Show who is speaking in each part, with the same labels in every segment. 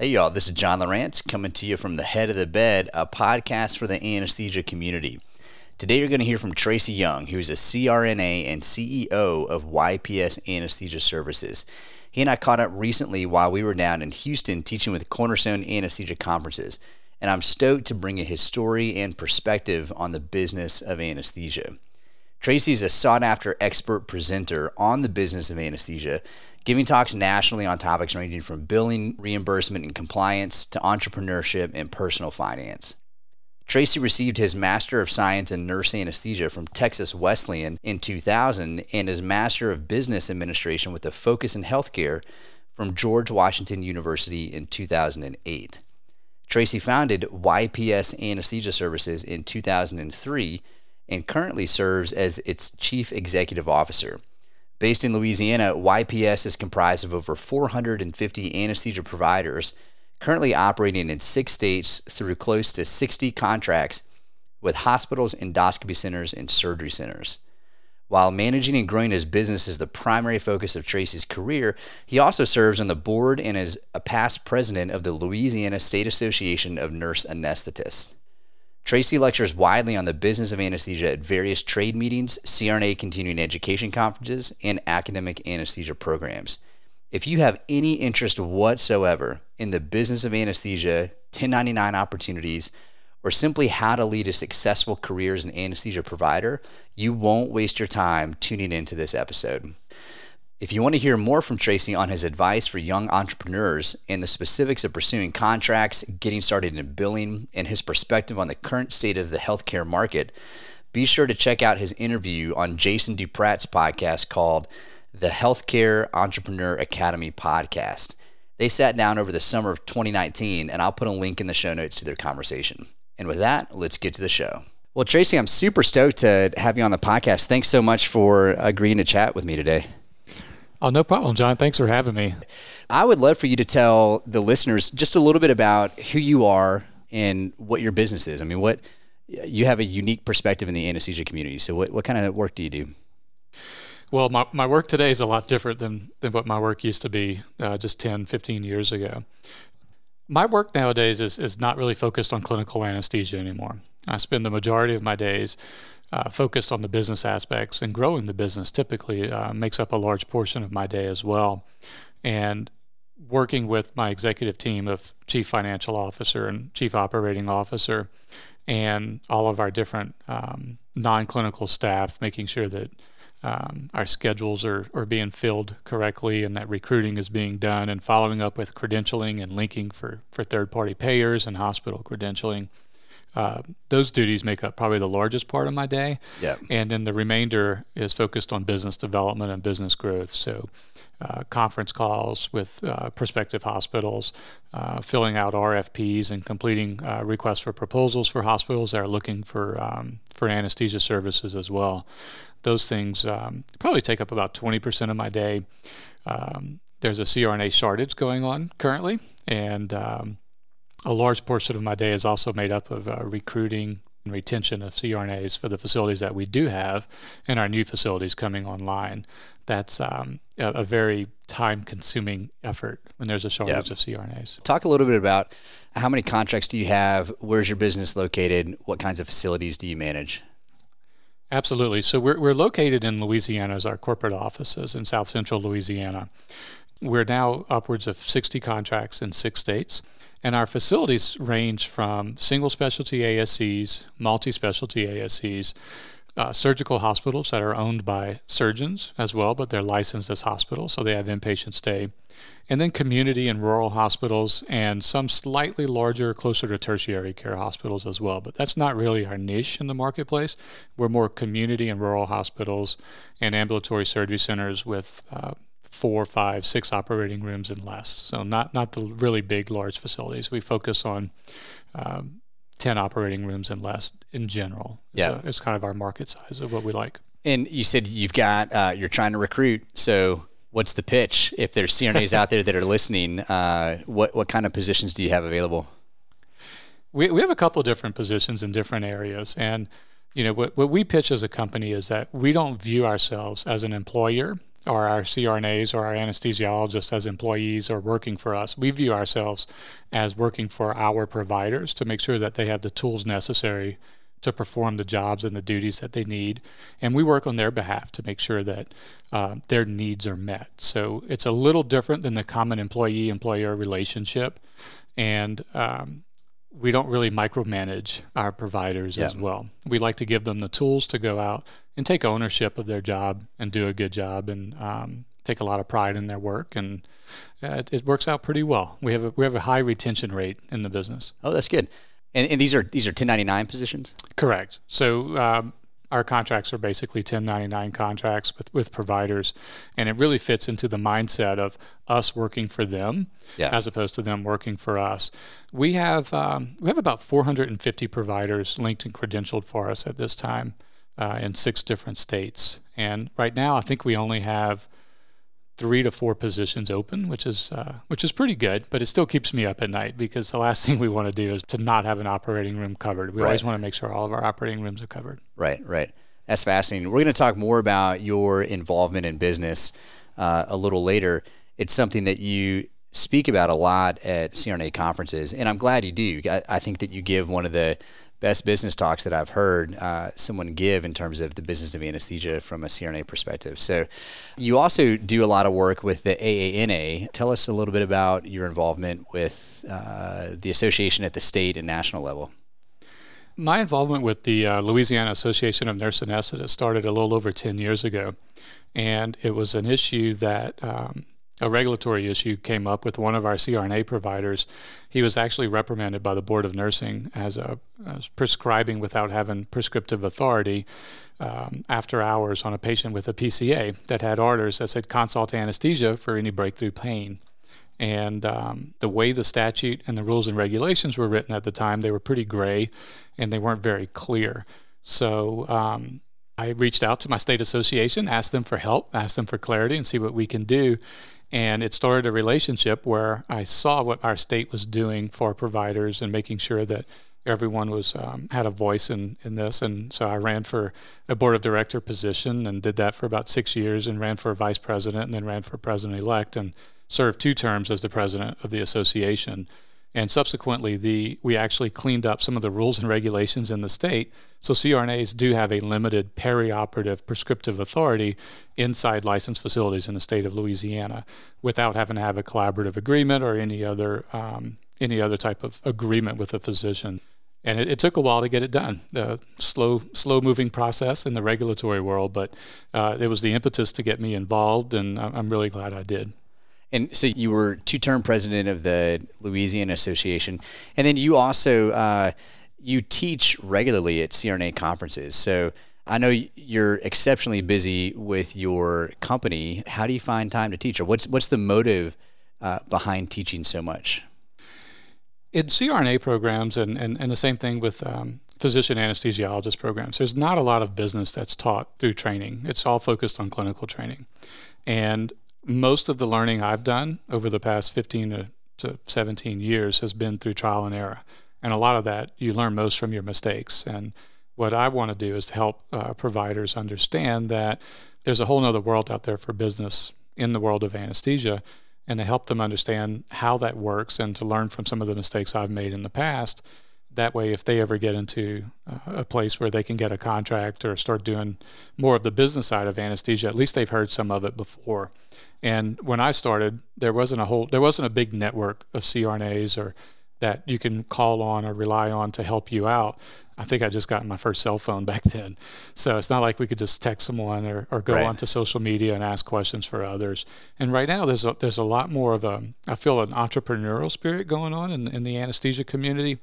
Speaker 1: Hey, y'all, this is John Lawrence coming to you from the head of the bed, a podcast for the anesthesia community. Today, you're going to hear from Tracy Young, who is a CRNA and CEO of YPS Anesthesia Services. He and I caught up recently while we were down in Houston teaching with Cornerstone Anesthesia Conferences, and I'm stoked to bring you his story and perspective on the business of anesthesia. Tracy is a sought after expert presenter on the business of anesthesia, giving talks nationally on topics ranging from billing, reimbursement, and compliance to entrepreneurship and personal finance. Tracy received his Master of Science in Nurse Anesthesia from Texas Wesleyan in 2000 and his Master of Business Administration with a focus in healthcare from George Washington University in 2008. Tracy founded YPS Anesthesia Services in 2003 and currently serves as its Chief Executive Officer. Based in Louisiana, YPS is comprised of over 450 anesthesia providers, currently operating in six states through close to 60 contracts with hospitals, endoscopy centers, and surgery centers. While managing and growing his business is the primary focus of Tracy's career, he also serves on the board and is a past president of the Louisiana State Association of Nurse Anesthetists. Tracy lectures widely on the business of anesthesia at various trade meetings, CRNA continuing education conferences, and academic anesthesia programs. If you have any interest whatsoever in the business of anesthesia, 1099 opportunities, or simply how to lead a successful career as an anesthesia provider, you won't waste your time tuning into this episode. If you want to hear more from Tracy on his advice for young entrepreneurs and the specifics of pursuing contracts, getting started in billing, and his perspective on the current state of the healthcare market, be sure to check out his interview on Jason Duprat's podcast called the Healthcare Entrepreneur Academy Podcast. They sat down over the summer of 2019, and I'll put a link in the show notes to their conversation. And with that, let's get to the show. Well, Tracy, I'm super stoked to have you on the podcast. Thanks so much for agreeing to chat with me today.
Speaker 2: Oh, no problem, John. Thanks for having me.
Speaker 1: I would love for you to tell the listeners just a little bit about who you are and what your business is. I mean, what you have a unique perspective in the anesthesia community. So, what, what kind of work do you do?
Speaker 2: Well, my, my work today is a lot different than, than what my work used to be uh, just 10, 15 years ago. My work nowadays is, is not really focused on clinical anesthesia anymore. I spend the majority of my days uh, focused on the business aspects and growing the business typically uh, makes up a large portion of my day as well. And working with my executive team of chief financial officer and chief operating officer and all of our different um, non clinical staff, making sure that um, our schedules are, are being filled correctly and that recruiting is being done and following up with credentialing and linking for, for third party payers and hospital credentialing. Uh, those duties make up probably the largest part of my day.
Speaker 1: Yeah.
Speaker 2: And then the remainder is focused on business development and business growth. So, uh, conference calls with uh, prospective hospitals, uh, filling out RFPs and completing uh, requests for proposals for hospitals that are looking for um, for anesthesia services as well. Those things um, probably take up about 20% of my day. Um, there's a CRNA shortage going on currently, and um, a large portion of my day is also made up of uh, recruiting and retention of CRNAs for the facilities that we do have and our new facilities coming online. That's um, a, a, very time consuming effort when there's a shortage yep. of CRNAs.
Speaker 1: Talk a little bit about how many contracts do you have? Where's your business located? What kinds of facilities do you manage?
Speaker 2: Absolutely. So we're, we're located in Louisiana as our corporate offices in South Central Louisiana. We're now upwards of 60 contracts in six states. And our facilities range from single specialty ASCs, multi specialty ASCs, uh, surgical hospitals that are owned by surgeons as well, but they're licensed as hospitals, so they have inpatient stay. And then community and rural hospitals, and some slightly larger, closer to tertiary care hospitals as well. But that's not really our niche in the marketplace. We're more community and rural hospitals and ambulatory surgery centers with uh, four, five, six operating rooms and less. So not not the really big, large facilities. We focus on um, ten operating rooms and less in general.
Speaker 1: Yeah,
Speaker 2: so it's kind of our market size of what we like.
Speaker 1: And you said you've got uh, you're trying to recruit. So what's the pitch? If there's CRNAs out there that are listening, uh, what what kind of positions do you have available?
Speaker 2: We we have a couple different positions in different areas, and you know what, what we pitch as a company is that we don't view ourselves as an employer or our CRNAs or our anesthesiologists as employees or working for us. We view ourselves as working for our providers to make sure that they have the tools necessary to perform the jobs and the duties that they need. And we work on their behalf to make sure that uh, their needs are met. So it's a little different than the common employee employer relationship. And um, we don't really micromanage our providers yeah. as well. We like to give them the tools to go out and take ownership of their job and do a good job and um, take a lot of pride in their work. And uh, it, it, works out pretty well. We have a, we have a high retention rate in the business.
Speaker 1: Oh, that's good. And, and these are these are 1099 positions.
Speaker 2: Correct. So um, our contracts are basically 1099 contracts with, with providers, and it really fits into the mindset of us working for them yeah. as opposed to them working for us. We have um, we have about 450 providers linked and credentialed for us at this time uh, in six different states, and right now I think we only have three to four positions open, which is uh, which is pretty good. But it still keeps me up at night because the last thing we want to do is to not have an operating room covered. We right. always want to make sure all of our operating rooms are covered.
Speaker 1: Right, right. That's fascinating. We're going to talk more about your involvement in business uh, a little later. It's something that you speak about a lot at CRNA conferences, and I'm glad you do. I, I think that you give one of the best business talks that I've heard uh, someone give in terms of the business of anesthesia from a CRNA perspective. So, you also do a lot of work with the AANA. Tell us a little bit about your involvement with uh, the association at the state and national level.
Speaker 2: My involvement with the uh, Louisiana Association of Nurse Anesthetists started a little over 10 years ago. And it was an issue that um, a regulatory issue came up with one of our CRNA providers. He was actually reprimanded by the Board of Nursing as, a, as prescribing without having prescriptive authority um, after hours on a patient with a PCA that had orders that said consult anesthesia for any breakthrough pain. And um, the way the statute and the rules and regulations were written at the time, they were pretty gray and they weren't very clear. So um, I reached out to my state association, asked them for help, asked them for clarity, and see what we can do. And it started a relationship where I saw what our state was doing for providers and making sure that everyone was um, had a voice in, in this. And so I ran for a board of director position and did that for about six years and ran for vice president and then ran for president elect and served two terms as the president of the association. And subsequently, the we actually cleaned up some of the rules and regulations in the state. So CRNAs do have a limited perioperative prescriptive authority inside licensed facilities in the state of Louisiana, without having to have a collaborative agreement or any other um, any other type of agreement with a physician. And it, it, took a while to get it done. The slow, slow moving process in the regulatory world, but uh, it was the impetus to get me involved, and I'm really glad I did.
Speaker 1: And so you were two-term president of the Louisiana Association, and then you also uh, you teach regularly at CRNA conferences. So I know you're exceptionally busy with your company. How do you find time to teach, or what's what's the motive uh, behind teaching so much?
Speaker 2: In CRNA programs, and, and, and the same thing with um, physician anesthesiologist programs, there's not a lot of business that's taught through training. It's all focused on clinical training. And most of the learning I've done over the past 15 to, to 17 years has been through trial and error. And a lot of that you learn most from your mistakes. And what I want to do is to help uh, providers understand that there's a whole other world out there for business in the world of anesthesia and to help them understand how that works and to learn from some of the mistakes I've made in the past. That way, if they ever get into uh, a place where they can get a contract or start doing more of the business side of anesthesia, at least they've heard some of it before. And when I started, there wasn't a whole, there wasn't a big network of CRNAs or that you can call on or rely on to help you out. I think I just got my first cell phone back then. So it's not like we could just text someone or, or go right. onto social media and ask questions for others. And right now there's a, there's a lot more of a, I feel an entrepreneurial spirit going on in, in the anesthesia community.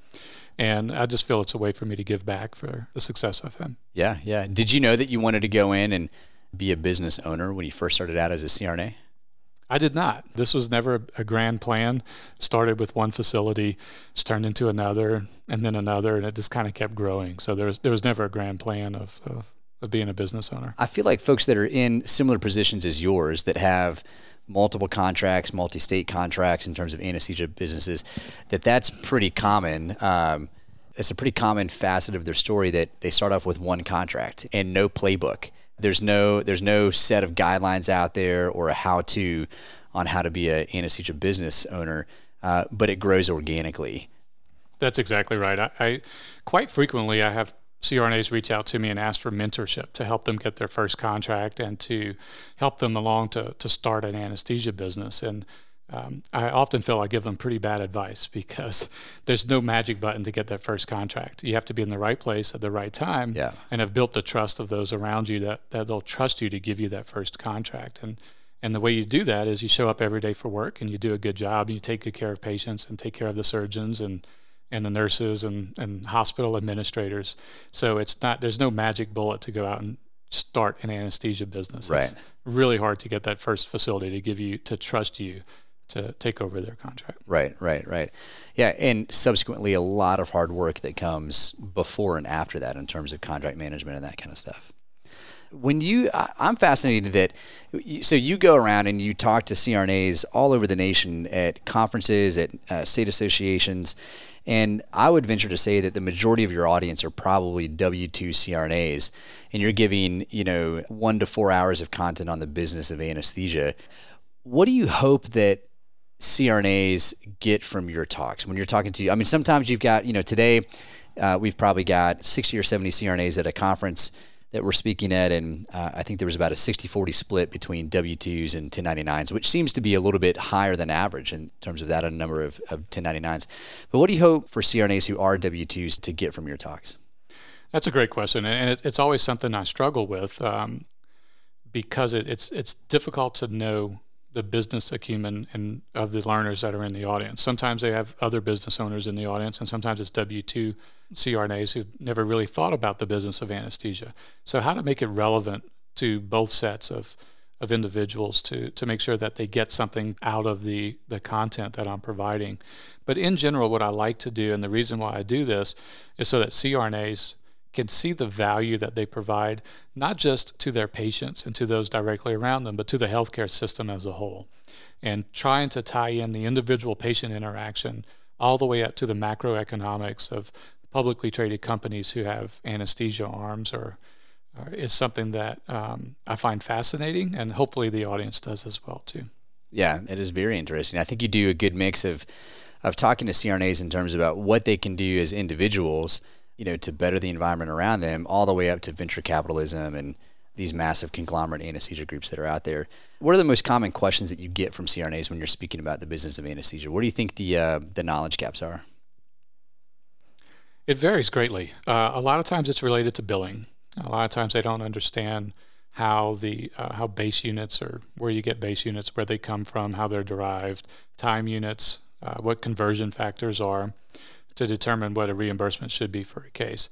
Speaker 2: And I just feel it's a way for me to give back for the success I've had.
Speaker 1: Yeah, yeah. Did you know that you wanted to go in and be a business owner when you first started out as a CRNA?
Speaker 2: I did not. This was never a grand plan. It started with one facility, it's turned into another, and then another, and it just kind of kept growing. So there was there was never a grand plan of, of, of being a business owner.
Speaker 1: I feel like folks that are in similar positions as yours that have multiple contracts, multi-state contracts in terms of anesthesia businesses, that that's pretty common. Um, it's a pretty common facet of their story that they start off with one contract and no playbook There's no there's no set of guidelines out there or a how to on how to be an anesthesia business owner, uh, but it grows organically.
Speaker 2: That's exactly right. I, I quite frequently I have CRNAs reach out to me and ask for mentorship to help them get their first contract and to help them along to, to start an anesthesia business. And um, I often feel I give them pretty bad advice because there's no magic button to get that first contract. You have to be in the right place at the right time
Speaker 1: yeah.
Speaker 2: and have built the trust of those around you that, that they'll trust you to give you that first contract. And and the way you do that is you show up every day for work and you do a good job and you take good care of patients and take care of the surgeons and and the nurses and, and hospital administrators. So it's not there's no magic bullet to go out and start an anesthesia business.
Speaker 1: Right.
Speaker 2: It's really hard to get that first facility to give you to trust you to take over their contract.
Speaker 1: Right, right, right. Yeah, and subsequently a lot of hard work that comes before and after that in terms of contract management and that kind of stuff when you i'm fascinated that so you go around and you talk to crnas all over the nation at conferences at uh, state associations and i would venture to say that the majority of your audience are probably w2 crnas and you're giving you know one to four hours of content on the business of anesthesia what do you hope that crnas get from your talks when you're talking to you? i mean sometimes you've got you know today uh, we've probably got 60 or 70 crnas at a conference that we're speaking at, and uh, I think there was about a 60-40 split between W-2s and 1099s, which seems to be a little bit higher than average in terms of that a number of, of 1099s. But what do you hope for CRNAs who are W-2s to get from your talks?
Speaker 2: That's a great question, and it, it's always something I struggle with um, because it, it's it's difficult to know the business acumen and of the learners that are in the audience. Sometimes they have other business owners in the audience, and sometimes it's W two CRNAs who've never really thought about the business of anesthesia. So, how to make it relevant to both sets of, of individuals to, to make sure that they get something out of the, the content that I'm providing. But in general, what I like to do, and the reason why I do this, is so that CRNAs can see the value that they provide, not just to their patients and to those directly around them, but to the healthcare system as a whole. And trying to tie in the individual patient interaction all the way up to the macroeconomics of publicly traded companies who have anesthesia arms or, or is something that um, I find fascinating, and hopefully the audience does as well too.
Speaker 1: Yeah, it is very interesting. I think you do a good mix of of talking to CRNAs in terms about what they can do as individuals, you know, to better the environment around them, all the way up to venture capitalism and these massive conglomerate anesthesia groups that are out there. What are the most common questions that you get from CRNAs when you're speaking about the business of anesthesia? What do you think the uh, the knowledge gaps are?
Speaker 2: It varies greatly. Uh, a lot of times it's related to billing. A lot of times they don't understand how the uh, how base units or where you get base units, where they come from, how they're derived, time units, uh, what conversion factors are, to determine what a reimbursement should be for a case.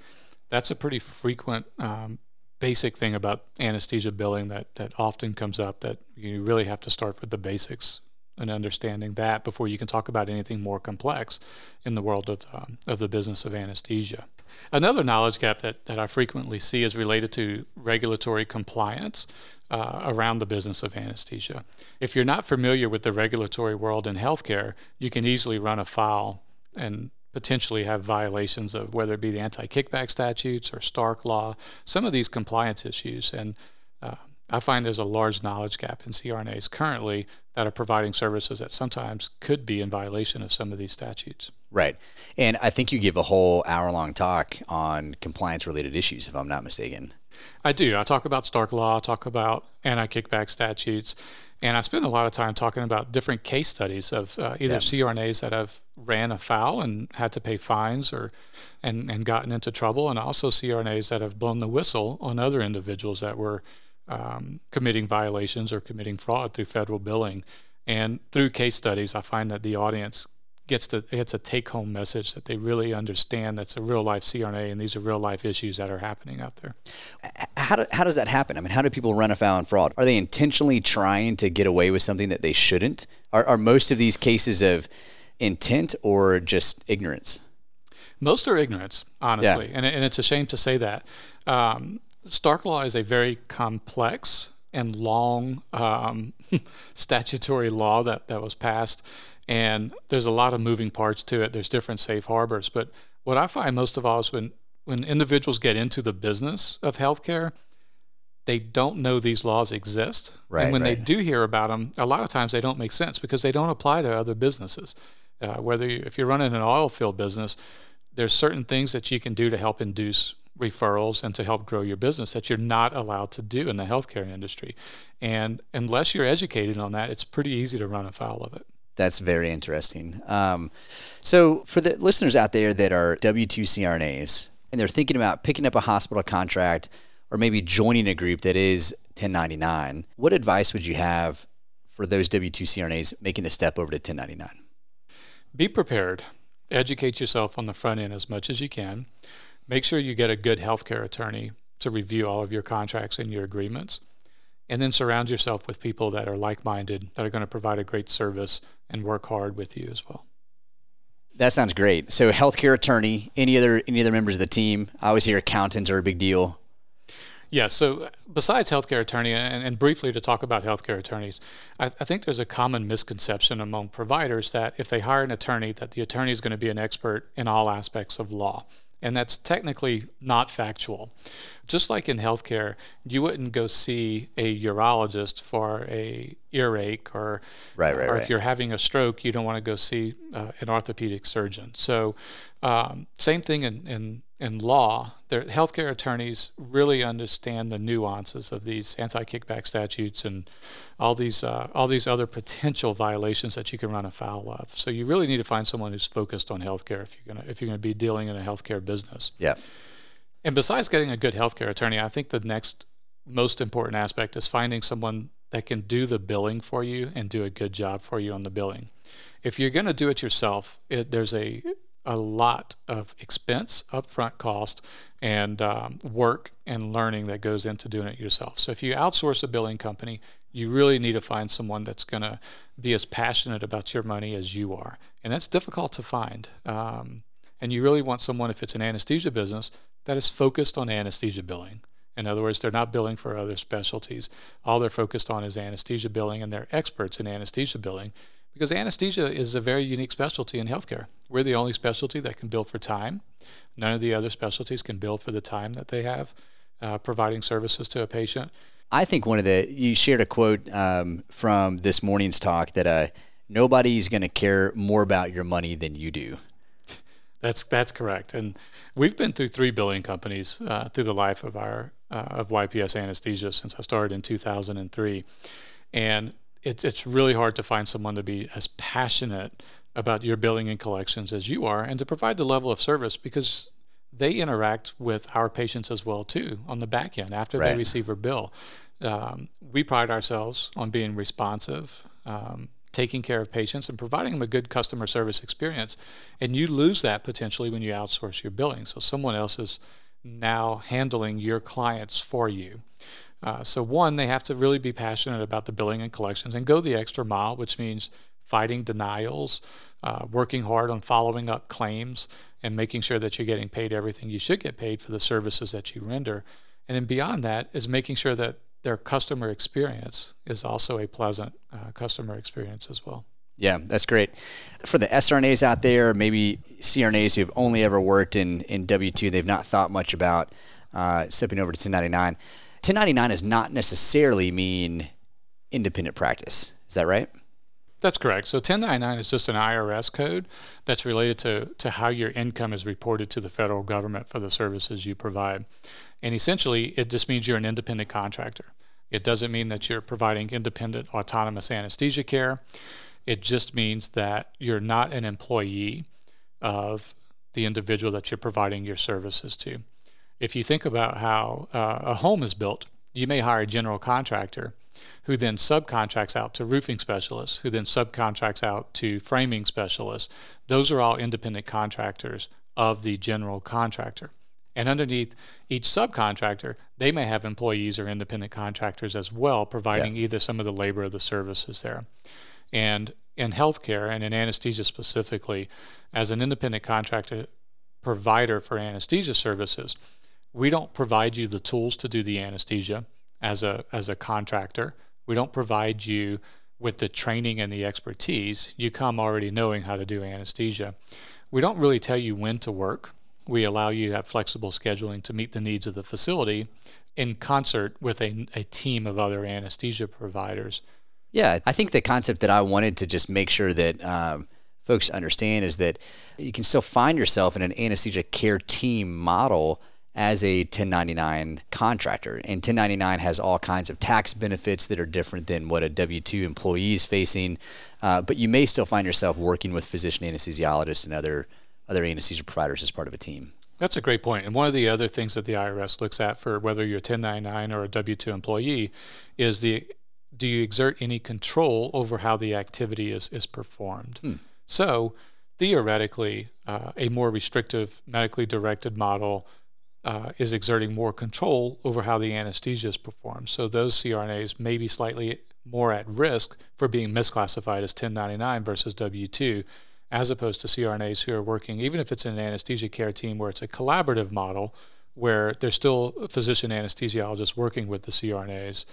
Speaker 2: That's a pretty frequent um, basic thing about anesthesia billing that that often comes up. That you really have to start with the basics and understanding that before you can talk about anything more complex in the world of, um, of the business of anesthesia. Another knowledge gap that, that I frequently see is related to regulatory compliance uh, around the business of anesthesia. If you're not familiar with the regulatory world in healthcare, you can easily run afoul and potentially have violations of whether it be the anti kickback statutes or Stark law, some of these compliance issues. And uh, I find there's a large knowledge gap in CRNAs currently that are providing services that sometimes could be in violation of some of these statutes.
Speaker 1: Right. And I think you give a whole hour long talk on compliance related issues, if I'm not mistaken.
Speaker 2: I do. I talk about Stark Law, I talk about anti kickback statutes, and I spend a lot of time talking about different case studies of uh, either yeah. CRNAs that have ran afoul and had to pay fines or and, and gotten into trouble, and also CRNAs that have blown the whistle on other individuals that were um, committing violations or committing fraud through federal billing. And through case studies, I find that the audience gets to gets a take home message that they really understand that's a real life CRNA and these are real life issues that are happening out there.
Speaker 1: How, do, how does that happen? I mean, how do people run afoul on fraud? Are they intentionally trying to get away with something that they shouldn't? Are, are most of these cases of intent or just ignorance?
Speaker 2: Most are ignorance, honestly, yeah. and, and it's a shame to say that. Um, Stark law is a very complex and long um, statutory law that, that was passed, and there's a lot of moving parts to it. There's different safe harbors, but what I find most of all is when when individuals get into the business of healthcare, they don't know these laws exist.
Speaker 1: Right,
Speaker 2: and when
Speaker 1: right.
Speaker 2: they do hear about them, a lot of times they don't make sense because they don't apply to other businesses. Uh, whether you, if you're running an oil field business, there's certain things that you can do to help induce referrals and to help grow your business that you're not allowed to do in the healthcare industry. And unless you're educated on that, it's pretty easy to run afoul of it.
Speaker 1: That's very interesting. Um, so, for the listeners out there that are W 2 CRNAs and they're thinking about picking up a hospital contract or maybe joining a group that is 1099, what advice would you have for those W 2 CRNAs making the step over to 1099?
Speaker 2: Be prepared. Educate yourself on the front end as much as you can. Make sure you get a good healthcare attorney to review all of your contracts and your agreements. And then surround yourself with people that are like minded, that are going to provide a great service and work hard with you as well.
Speaker 1: That sounds great. So, healthcare attorney, any other any other members of the team? I always hear accountants are a big deal.
Speaker 2: Yeah, so besides healthcare attorney, and, and briefly to talk about healthcare attorneys, I, I, think there's a common misconception among providers that if they hire an attorney, that the attorney is going to be an expert in all aspects of law and that's technically not factual. Just like in healthcare, you wouldn't go see a urologist for a earache, or
Speaker 1: right, right,
Speaker 2: or
Speaker 1: right.
Speaker 2: if you're having a stroke, you don't want to go see uh, an orthopedic surgeon. So, um, same thing in, in in law, their healthcare attorneys really understand the nuances of these anti-kickback statutes and all these uh, all these other potential violations that you can run afoul of. So you really need to find someone who's focused on healthcare if you're gonna if you're gonna be dealing in a healthcare business.
Speaker 1: Yeah.
Speaker 2: And besides getting a good healthcare attorney, I think the next most important aspect is finding someone that can do the billing for you and do a good job for you on the billing. If you're going to do it yourself, it, there's a a lot of expense, upfront cost, and um, work and learning that goes into doing it yourself. So if you outsource a billing company, you really need to find someone that's going to be as passionate about your money as you are, and that's difficult to find. Um, and you really want someone, if it's an anesthesia business, that is focused on anesthesia billing. In other words, they're not billing for other specialties. All they're focused on is anesthesia billing, and they're experts in anesthesia billing because anesthesia is a very unique specialty in healthcare. We're the only specialty that can bill for time. None of the other specialties can bill for the time that they have uh, providing services to a patient.
Speaker 1: I think one of the you shared a quote um, from this morning's talk that uh, nobody's going to care more about your money than you do.
Speaker 2: That's that's correct, and we've been through three billing companies uh, through the life of our uh, of YPS anesthesia since I started in 2003, and it's it's really hard to find someone to be as passionate about your billing and collections as you are, and to provide the level of service because they interact with our patients as well too on the back end after
Speaker 1: right.
Speaker 2: they receive a bill. Um, we pride ourselves on being responsive, um, taking care of patients, and providing them a good customer service experience. And you lose that potentially when you outsource your billing. So someone else is now handling your clients for you. Uh, so, one, they have to really be passionate about the billing and collections and go the extra mile, which means fighting denials, uh, working hard on following up claims, and making sure that you're getting paid everything you should get paid for the services that you render. And then beyond that is making sure that their customer experience is also a pleasant uh, customer experience as well.
Speaker 1: Yeah, that's great. For the SRNAs out there, maybe CRNAs who have only ever worked in, in W2, they've not thought much about uh, stepping over to 1099 1099 does not necessarily mean independent practice. Is that right?
Speaker 2: That's correct. So 1099 is just an IRS code that's related to, to how your income is reported to the federal government for the services you provide. And essentially, it just means you're an independent contractor. It doesn't mean that you're providing independent autonomous anesthesia care. It just means that you're not an employee of the individual that you're providing your services to if you think about how uh, a home is built, you may hire a general contractor who then subcontracts out to roofing specialists, who then subcontracts out to framing specialists. Those are all independent contractors of the general contractor. And underneath each subcontractor, they may have employees or independent contractors as well, providing yeah. either some of the labor or the services there. And in healthcare and in anesthesia specifically, as an independent contractor provider for anesthesia services, we don't provide you the tools to do the anesthesia as a as a contractor. We don't provide you with the training and the expertise. You come already knowing how to do anesthesia. We don't really tell you when to work. we allow you to have flexible scheduling to meet the needs of the facility in concert with a, a team of other anesthesia providers.
Speaker 1: Yeah, I think the concept that I wanted to just make sure that um, folks understand is that you can still find yourself in an anesthesia care team model as a 1099 contractor. And 1099 has all kinds of tax benefits that are different than what a W 2 employee is facing. Uh, but you may still find yourself working with physician anesthesiologists and other, other anesthesia providers as part of a team.
Speaker 2: That's a great point. And one of the other things that the IRS looks at for whether you're a 1099 or a W 2 employee is the do you exert any control over how the activity is, is performed? Hmm. So, theoretically, uh, a more restrictive, medically directed model uh, is exerting more control over how the anesthesia is performed. So, those CRNAs may be slightly more at risk for being misclassified as 1099 versus W 2, as opposed to CRNAs who are working, even if it's in an anesthesia care team where it's a collaborative model, where there's still physician anesthesiologists working with the CRNAs,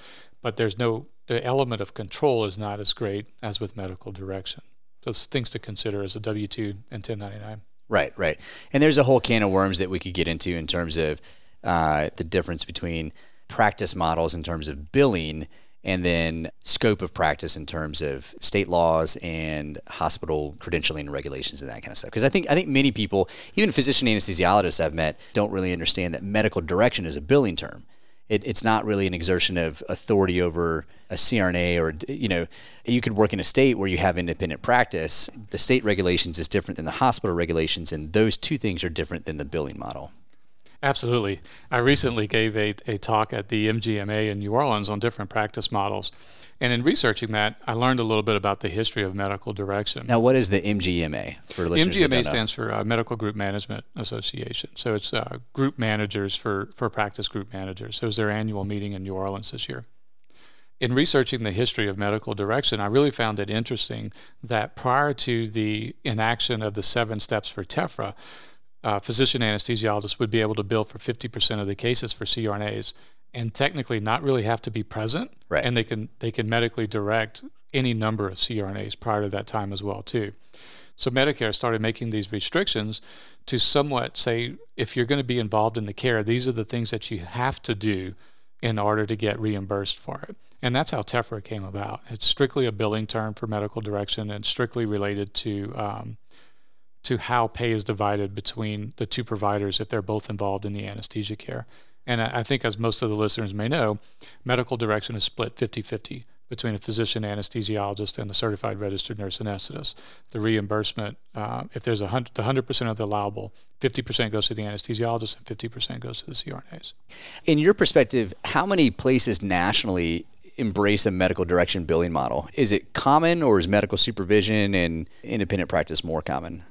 Speaker 2: but there's no, the element of control is not as great as with medical direction. Those things to consider as a W 2 and 1099.
Speaker 1: Right, right. And there's a whole can of worms that we could get into in terms of uh, the difference between practice models in terms of billing and then scope of practice in terms of state laws and hospital credentialing regulations and that kind of stuff. Because I think I think many people, even physician anesthesiologists I've met, don't really understand that medical direction is a billing term. It, it's not really an exertion of authority over a CRNA or you know you could work in a state where you have independent practice. The state regulations is different than the hospital regulations, and those two things are different than the billing model.
Speaker 2: Absolutely. I recently gave a, a talk at the MGMA in New Orleans on different practice models. And in researching that, I learned a little bit about the history of medical direction.
Speaker 1: Now, what is the MGMA
Speaker 2: for listeners? MGMA stands for uh, Medical Group Management Association. So it's uh, group managers for, for practice group managers. It was their annual meeting in New Orleans this year. In researching the history of medical direction, I really found it interesting that prior to the inaction of the seven steps for TEFRA, uh, physician anesthesiologists would be able to bill for 50% of the cases for CRNAs and technically not really have to be present.
Speaker 1: Right.
Speaker 2: And they can they can medically direct any number of CRNAs prior to that time as well too. So Medicare started making these restrictions to somewhat say if you're going to be involved in the care, these are the things that you have to do in order to get reimbursed for it. And that's how TEFRA came about. It's strictly a billing term for medical direction and strictly related to um, to how pay is divided between the two providers if they're both involved in the anesthesia care. And I think, as most of the listeners may know, medical direction is split 50 50 between a physician anesthesiologist and the certified registered nurse anesthetist. The reimbursement, uh, if there's a hundred, the 100% of the allowable, 50% goes to the anesthesiologist and 50% goes to the CRNAs.
Speaker 1: In your perspective, how many places nationally embrace a medical direction billing model? Is it common or is medical supervision and independent practice more common?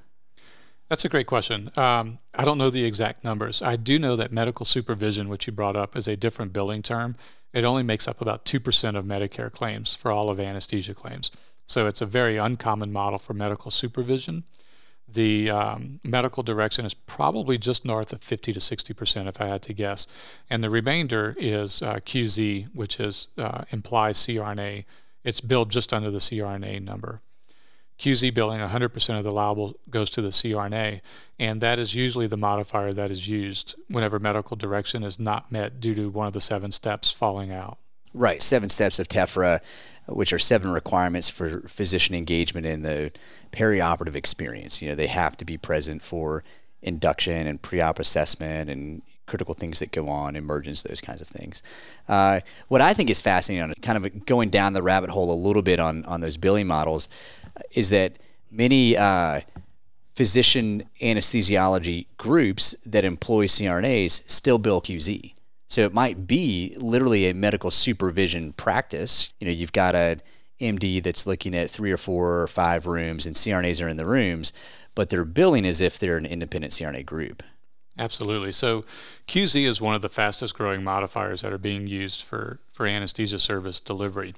Speaker 2: That's a great question. Um, I don't know the exact numbers. I do know that medical supervision, which you brought up, is a different billing term. It only makes up about 2% of Medicare claims for all of anesthesia claims. So it's a very uncommon model for medical supervision. The um, medical direction is probably just north of 50 to 60%, if I had to guess. And the remainder is uh, QZ, which is uh, implies CRNA. It's billed just under the CRNA number. QZ billing, 100% of the allowable goes to the CRNA, and that is usually the modifier that is used whenever medical direction is not met due to one of the seven steps falling out.
Speaker 1: Right, seven steps of TEFRA, which are seven requirements for physician engagement in the perioperative experience. You know, they have to be present for induction and pre-op assessment and critical things that go on, emergence, those kinds of things. Uh, what I think is fascinating, kind of going down the rabbit hole a little bit on on those billing models, is that many uh, physician anesthesiology groups that employ CRNAs still bill QZ. So it might be literally a medical supervision practice. You know, you've got a MD that's looking at three or four or five rooms, and CRNAs are in the rooms, but they're billing as if they're an independent CRNA group.
Speaker 2: Absolutely. So QZ is one of the fastest growing modifiers that are being used for, for anesthesia service delivery.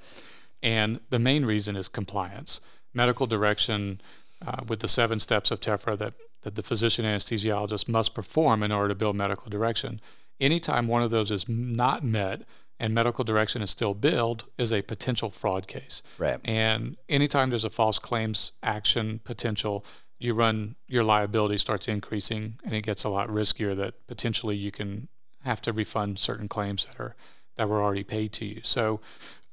Speaker 2: And the main reason is compliance medical direction uh, with the seven steps of TEFRA that, that the physician anesthesiologist must perform in order to bill medical direction. Anytime one of those is not met and medical direction is still billed is a potential fraud case.
Speaker 1: Right.
Speaker 2: And anytime there's a false claims action potential, you run your liability starts increasing and it gets a lot riskier that potentially you can have to refund certain claims that are that were already paid to you. So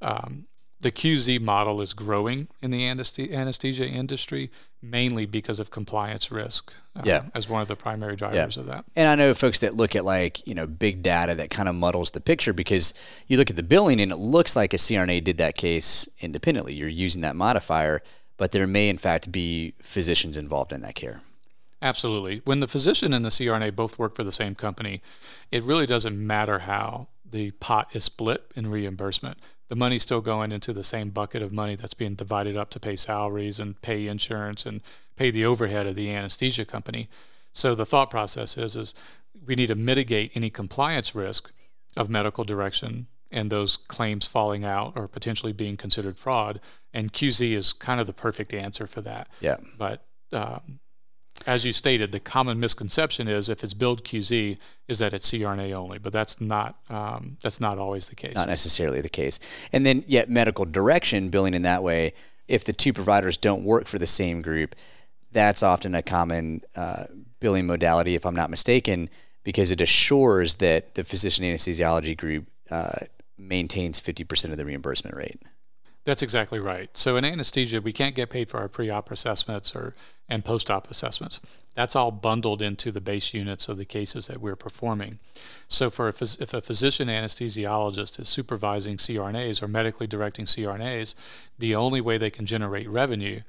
Speaker 2: um, the QZ model is growing in the anesthesia industry mainly because of compliance risk uh, yeah. as one of the primary drivers yeah. of that.
Speaker 1: And I know folks that look at like, you know, big data that kind of muddles the picture because you look at the billing and it looks like a CRNA did that case independently. You're using that modifier, but there may in fact be physicians involved in that care.
Speaker 2: Absolutely. When the physician and the CRNA both work for the same company, it really doesn't matter how the pot is split in reimbursement the money's still going into the same bucket of money that's being divided up to pay salaries and pay insurance and pay the overhead of the anesthesia company. So the thought process is is we need to mitigate any compliance risk of medical direction and those claims falling out or potentially being considered fraud. And QZ is kind of the perfect answer for that.
Speaker 1: Yeah.
Speaker 2: But um, as you stated, the common misconception is if it's billed QZ, is that it's CRNA only, but that's not um, that's not always the case.
Speaker 1: Not necessarily the case. And then yet medical direction billing in that way, if the two providers don't work for the same group, that's often a common uh, billing modality, if I'm not mistaken, because it assures that the physician anesthesiology group uh, maintains 50% of the reimbursement rate.
Speaker 2: That's exactly right. So in anesthesia, we can't get paid for our pre-op assessments or and post-op assessments. That's all bundled into the base units of the cases that we're performing. So for a, if a physician anesthesiologist is supervising CRNAs or medically directing CRNAs, the only way they can generate revenue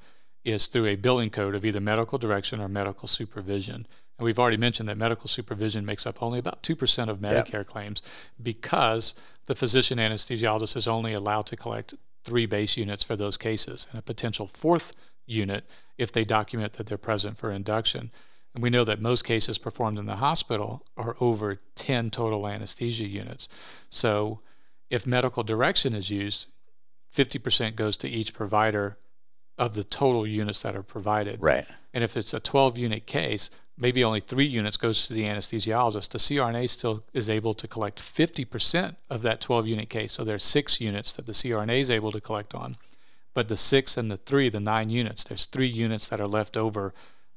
Speaker 2: is through a billing code of either medical direction or medical supervision. And we've already mentioned that medical supervision makes up only about 2% of Medicare yep. claims because the physician anesthesiologist is only allowed to collect three base units for those cases and a potential fourth unit if they document that they're present for induction. And we know that most cases performed in the hospital are over 10 total anesthesia units. So if medical direction is used, 50% goes to each provider of the total units that are provided.
Speaker 1: Right.
Speaker 2: And if it's a 12 unit case, maybe only three units goes to the anesthesiologist. The CRNA still is able to collect 50% of that 12 unit case. So there's six units that the CRNA is able to collect on. But the six and the three, the nine units, there's three units that are left over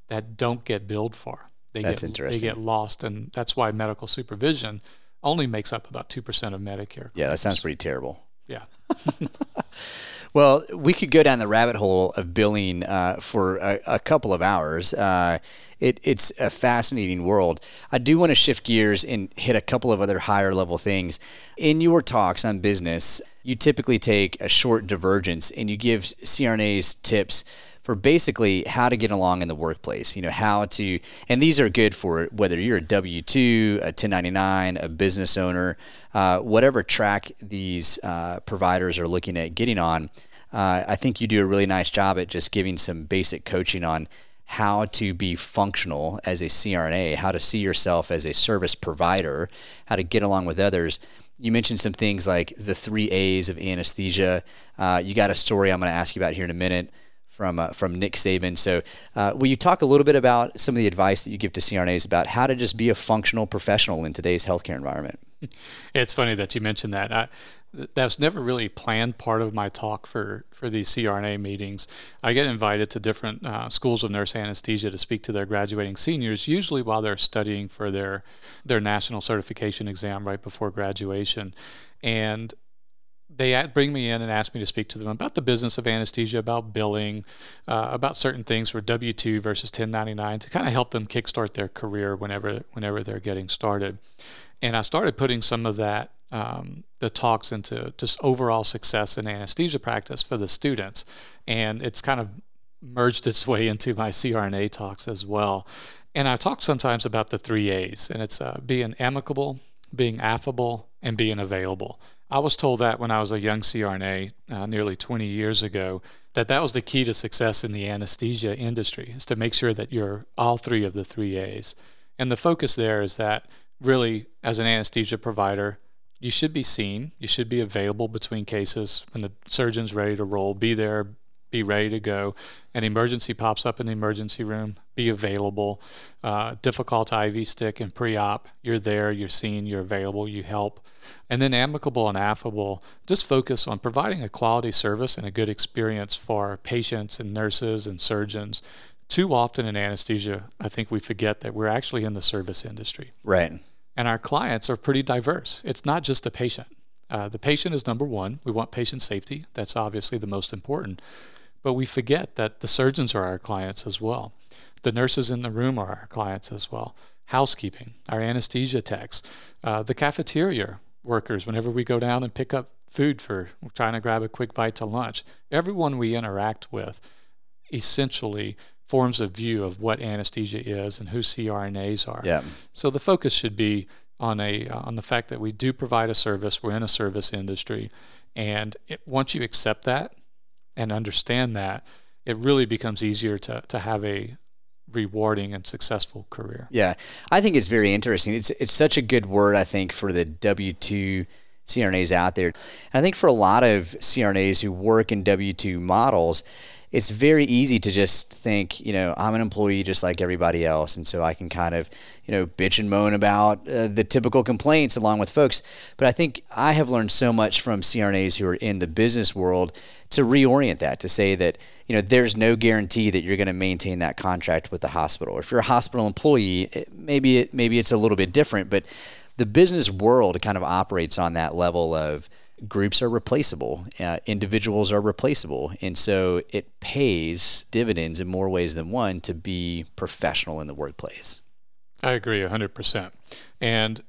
Speaker 2: that don't get billed for.
Speaker 1: They that's
Speaker 2: get,
Speaker 1: interesting.
Speaker 2: They get lost. And that's why medical supervision only makes up about 2% of Medicare.
Speaker 1: Yeah, that sounds pretty terrible.
Speaker 2: Yeah.
Speaker 1: Well, we could go down the rabbit hole of billing uh, for a, a, couple of hours. Uh, it, it's a fascinating world. I do want to shift gears and hit a couple of other higher level things. In your talks on business, you typically take a short divergence and you give CRNAs tips for basically how to get along in the workplace. You know, how to, and these are good for whether you're a W 2, a 1099, a business owner, uh, whatever track these uh, providers are looking at getting on. Uh, I think you do a really nice job at just giving some basic coaching on how to be functional as a CRNA, how to see yourself as a service provider, how to get along with others. You mentioned some things like the three A's of anesthesia. Uh, you got a story I'm going to ask you about here in a minute from uh, from Nick Saban. So, uh, will you talk a little bit about some of the advice that you give to CRNAs about how to just be a functional professional in today's healthcare environment?
Speaker 2: It's funny that you mentioned that. I, that was never really planned part of my talk for, for these CRNA meetings. I get invited to different uh, schools of nurse anesthesia to speak to their graduating seniors, usually while they're studying for their their national certification exam right before graduation. And they bring me in and ask me to speak to them about the business of anesthesia, about billing, uh, about certain things for W two versus 1099 to kind of help them kickstart their career whenever whenever they're getting started. And I started putting some of that um, the talks into just overall success in anesthesia practice for the students, and it's kind of merged its way into my CRNA talks as well. And I talk sometimes about the three A's, and it's uh, being amicable, being affable, and being available. I was told that when I was a young CRNA uh, nearly 20 years ago, that that was the key to success in the anesthesia industry, is to make sure that you're all three of the three A's. And the focus there is that really, as an anesthesia provider, you should be seen, you should be available between cases when the surgeon's ready to roll, be there, be ready to go. An emergency pops up in the emergency room, be available. Uh, difficult IV stick and pre op, you're there, you're seen, you're available, you help. And then amicable and affable, just focus on providing a quality service and a good experience for patients and nurses and surgeons. too often in anesthesia, I think we forget that we're actually in the service industry.
Speaker 1: Right.
Speaker 2: And our clients are pretty diverse. It's not just a patient. Uh, the patient is number one. We want patient safety. That's obviously the most important. But we forget that the surgeons are our clients as well. The nurses in the room are our clients as well. Housekeeping, our anesthesia techs, uh, the cafeteria workers, whenever we go down and pick up food for trying to grab a quick bite to lunch, everyone we interact with essentially forms a view of what anesthesia is and who CRNAs are.
Speaker 1: Yeah.
Speaker 2: So the focus should be on a uh, on the fact that we do provide a service. We're in a service industry, and it, once you accept that and understand that, it really becomes easier to to have a rewarding and successful career.
Speaker 1: Yeah, I think it's very interesting. It's it's such a good word. I think for the W two CRNAs out there. And I think for a lot of CRNAs who work in W two models, it's very easy to just think, you know, I'm an employee just like everybody else, and so I can kind of, you know, bitch and moan about uh, the typical complaints along with folks. But I think I have learned so much from CRNAs who are in the business world to reorient that to say that, you know, there's no guarantee that you're going to maintain that contract with the hospital. If you're a hospital employee, it, maybe it maybe it's a little bit different, but the business world kind of operates on that level of groups are replaceable, uh, individuals are replaceable. And so it pays dividends in more ways than one to be professional in the workplace.
Speaker 2: I agree 100%. And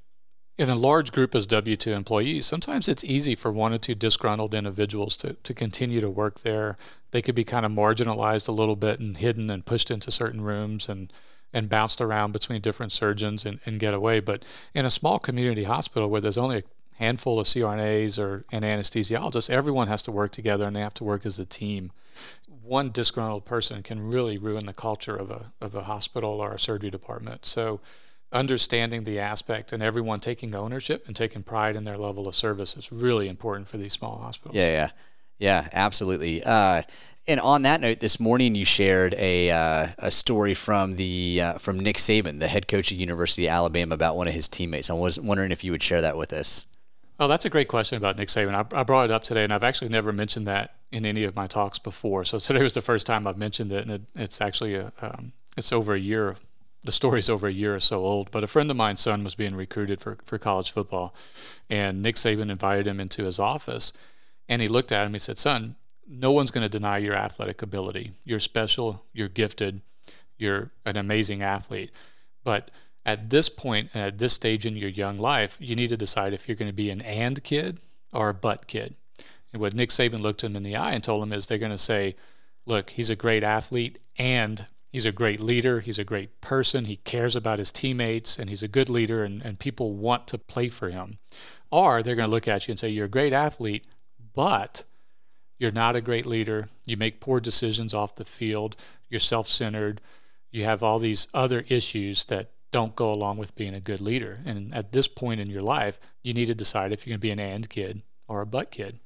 Speaker 2: in a large group as W 2 employees, sometimes it's easy for one or two disgruntled individuals to, to continue to work there. They could be kind of marginalized a little bit and hidden and pushed into certain rooms and, and bounced around between different surgeons and, and get away. But in a small community hospital where there's only handful of CRNAs or an anesthesiologist, everyone has to work together and they have to work as a team. One disgruntled person can really ruin the culture of a of a hospital or a surgery department. So understanding the aspect and everyone taking ownership and taking pride in their level of service is really important for these small hospitals.
Speaker 1: Yeah, yeah. Yeah, absolutely. Uh, and on that note, this morning you shared a uh, a story from the uh, from Nick Saban, the head coach of University of Alabama, about one of his teammates. I was wondering if you would share that with us.
Speaker 2: Oh, that's a great question about Nick Saban. I, I, brought it up today, and I've actually never mentioned that in any of my talks before. So today was the first time I've mentioned it, and it, it's actually a, um, it's over a year. The story's over a year or so old. But a friend of mine's son was being recruited for for college football, and Nick Saban invited him into his office, and he looked at him. And he said, "Son, no one's going to deny your athletic ability. You're special. You're gifted. You're an amazing athlete, but." At this point, at this stage in your young life, you need to decide if you're going to be an and kid or a but kid. And what Nick Saban looked him in the eye and told him is they're going to say, look, he's a great athlete and he's a great leader. He's a great person. He cares about his teammates and he's a good leader and, and people want to play for him. Or they're going to look at you and say, you're a great athlete, but you're not a great leader. You make poor decisions off the field. You're self centered. You have all these other issues that don't go along with being a good leader. And at this point in your life, you need to decide if you're going to be an and kid or a but kid.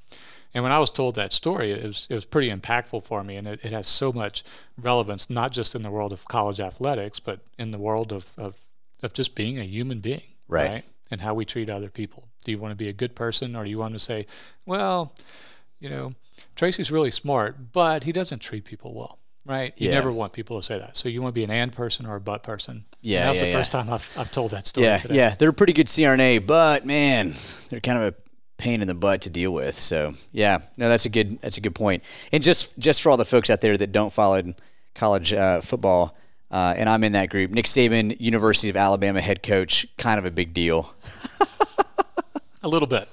Speaker 2: And when I was told that story, it was it was pretty impactful for me, and it, it has so much relevance, not just in the world of college athletics, but in the world of of, of just being a human being,
Speaker 1: right. right?
Speaker 2: And how we treat other people. Do you want to be a good person, or do you want to say, well, you know, Tracy's really smart, but he doesn't treat people well? Right? You yeah. never want people to say that. So you want to be an and person or a but person.
Speaker 1: Yeah,
Speaker 2: and that was
Speaker 1: yeah,
Speaker 2: the
Speaker 1: yeah.
Speaker 2: first time I've, I've told that story.
Speaker 1: Yeah,
Speaker 2: today.
Speaker 1: yeah, they're a pretty good CRNA, but man, they're kind of a pain in the butt to deal with. So yeah, no, that's a good that's a good point. And just just for all the folks out there that don't follow college uh, football. Uh, and I'm in that group. Nick Saban, University of Alabama head coach, kind of a big deal.
Speaker 2: a little bit.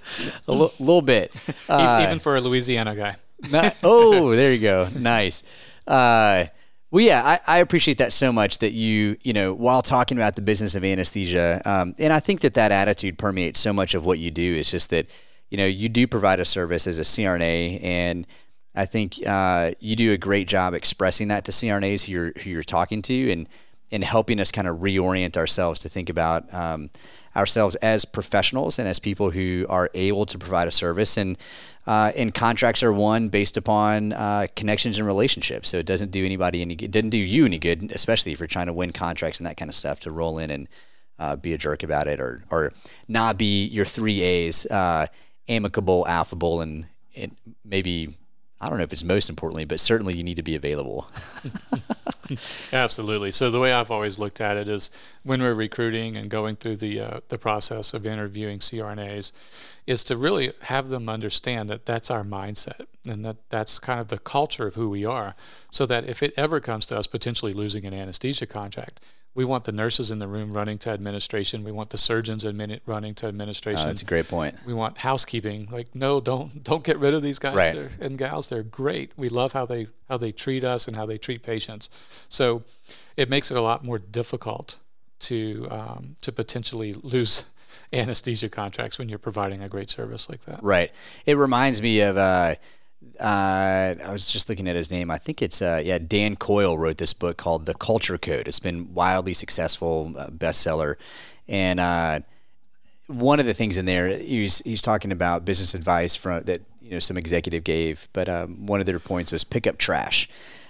Speaker 1: A l- little bit.
Speaker 2: Uh, Even for a Louisiana guy.
Speaker 1: not, oh, there you go. Nice. Uh, well, yeah, I, I, appreciate that so much that you, you know, while talking about the business of anesthesia, um, and I think that that attitude permeates so much of what you do. It's just that, you know, you do provide a service as a CRNA, and I think uh, you do a great job expressing that to CRNAs who you're who you're talking to, and and helping us kind of reorient ourselves to think about um, ourselves as professionals and as people who are able to provide a service. And uh, and contracts are won based upon uh, connections and relationships. So it doesn't do anybody any good. Doesn't do you any good, especially if you're trying to win contracts and that kind of stuff. To roll in and uh, be a jerk about it, or or not be your three A's, uh, amicable, affable, and, and maybe I don't know if it's most importantly, but certainly you need to be available.
Speaker 2: Absolutely. So the way I've always looked at it is when we're recruiting and going through the uh, the process of interviewing CRNAs, is to really have them understand that that's our mindset and that that's kind of the culture of who we are. So that if it ever comes to us potentially losing an anesthesia contract, we want the nurses in the room running to administration. We want the surgeons admin- running to administration.
Speaker 1: Oh, that's a great point.
Speaker 2: We want housekeeping. Like, no, don't don't get rid of these guys
Speaker 1: Right.
Speaker 2: And gals. They're great. We love how they how they treat us and how they treat patients. So, it makes it a lot more difficult to um, to potentially lose anesthesia contracts when you're providing a great service like that.
Speaker 1: Right. It reminds me of. Uh, uh, I was just looking at his name. I think it's uh, yeah. Dan Coyle wrote this book called The Culture Code. It's been wildly successful, uh, bestseller, and uh, one of the things in there he's he's talking about business advice from that you know some executive gave, but um, one of their points was pick up trash.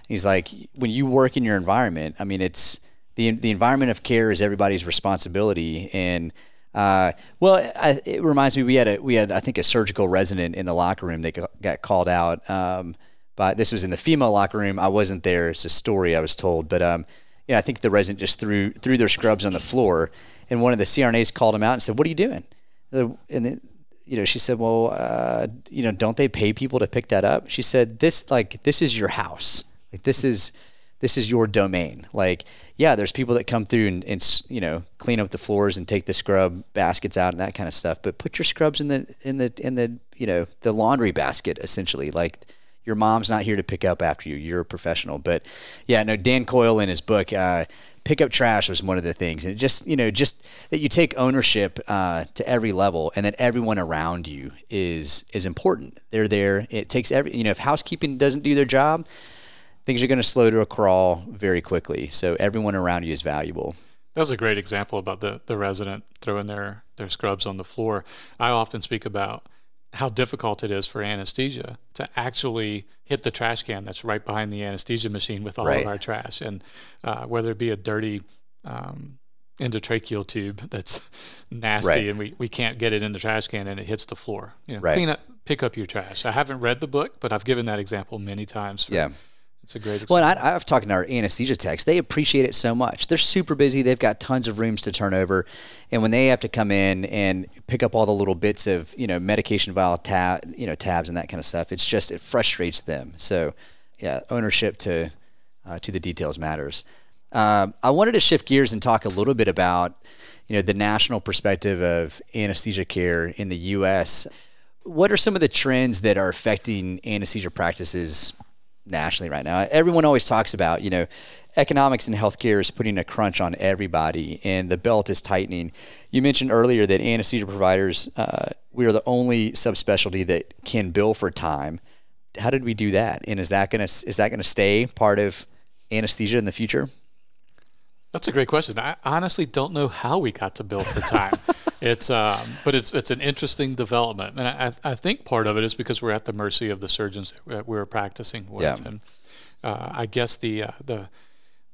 Speaker 1: He's like, when you work in your environment, I mean, it's the the environment of care is everybody's responsibility, and uh, well, I, it reminds me we had a we had I think a surgical resident in the locker room that got- called out. Um, but this was in the female locker room. I wasn't there. It's a story I was told, but um, yeah, I think the resident just threw threw their scrubs on the floor, and one of the CRNAs called him out and said, "What are you doing?" And then, you know, she said, "Well, uh, you know, don't they pay people to pick that up?" She said, "This like this is your house. Like this is this is your domain. Like, yeah, there's people that come through and, and you know clean up the floors and take the scrub baskets out and that kind of stuff. But put your scrubs in the in the in the you know the laundry basket essentially. Like your mom's not here to pick up after you. You're a professional. But yeah, no, Dan Coyle in his book, uh, Pick Up Trash was one of the things. And just, you know, just that you take ownership uh, to every level and that everyone around you is is important. They're there. It takes every, you know, if housekeeping doesn't do their job, things are going to slow to a crawl very quickly. So everyone around you is valuable.
Speaker 2: That was a great example about the, the resident throwing their, their scrubs on the floor. I often speak about how difficult it is for anesthesia to actually hit the trash can that's right behind the anesthesia machine with all
Speaker 1: Right.
Speaker 2: of our trash. And uh, whether it be a dirty um, endotracheal tube that's nasty
Speaker 1: Right.
Speaker 2: and we, we can't get it in the trash can and it hits the floor. You know,
Speaker 1: Right.
Speaker 2: clean up, pick up your trash. I haven't read the book, but I've given that example many times. For,
Speaker 1: Yeah.
Speaker 2: It's a great example.
Speaker 1: Well, I, I've talked to our anesthesia techs. They appreciate it so much. They're super busy. They've got tons of rooms to turn over, and when they have to come in and pick up all the little bits of you know medication vial tab, you know tabs and that kind of stuff, it's just it frustrates them. So, yeah, ownership to uh, to the details matters. Um, I wanted to shift gears and talk a little bit about you know the national perspective of anesthesia care in the U.S. What are some of the trends that are affecting anesthesia practices nationally right now. Everyone always talks about, you know, economics in healthcare is putting a crunch on everybody and the belt is tightening. You mentioned earlier that anesthesia providers, uh, we are the only subspecialty that can bill for time. How did we do that? And is that to is that going to stay part of anesthesia in the future?
Speaker 2: That's a great question. I honestly don't know how we got to bill for time. it's um, but it's it's an interesting development, and I, I think part of it is because we're at the mercy of the surgeons that we're practicing with,
Speaker 1: Yeah.
Speaker 2: and uh, I guess the uh, the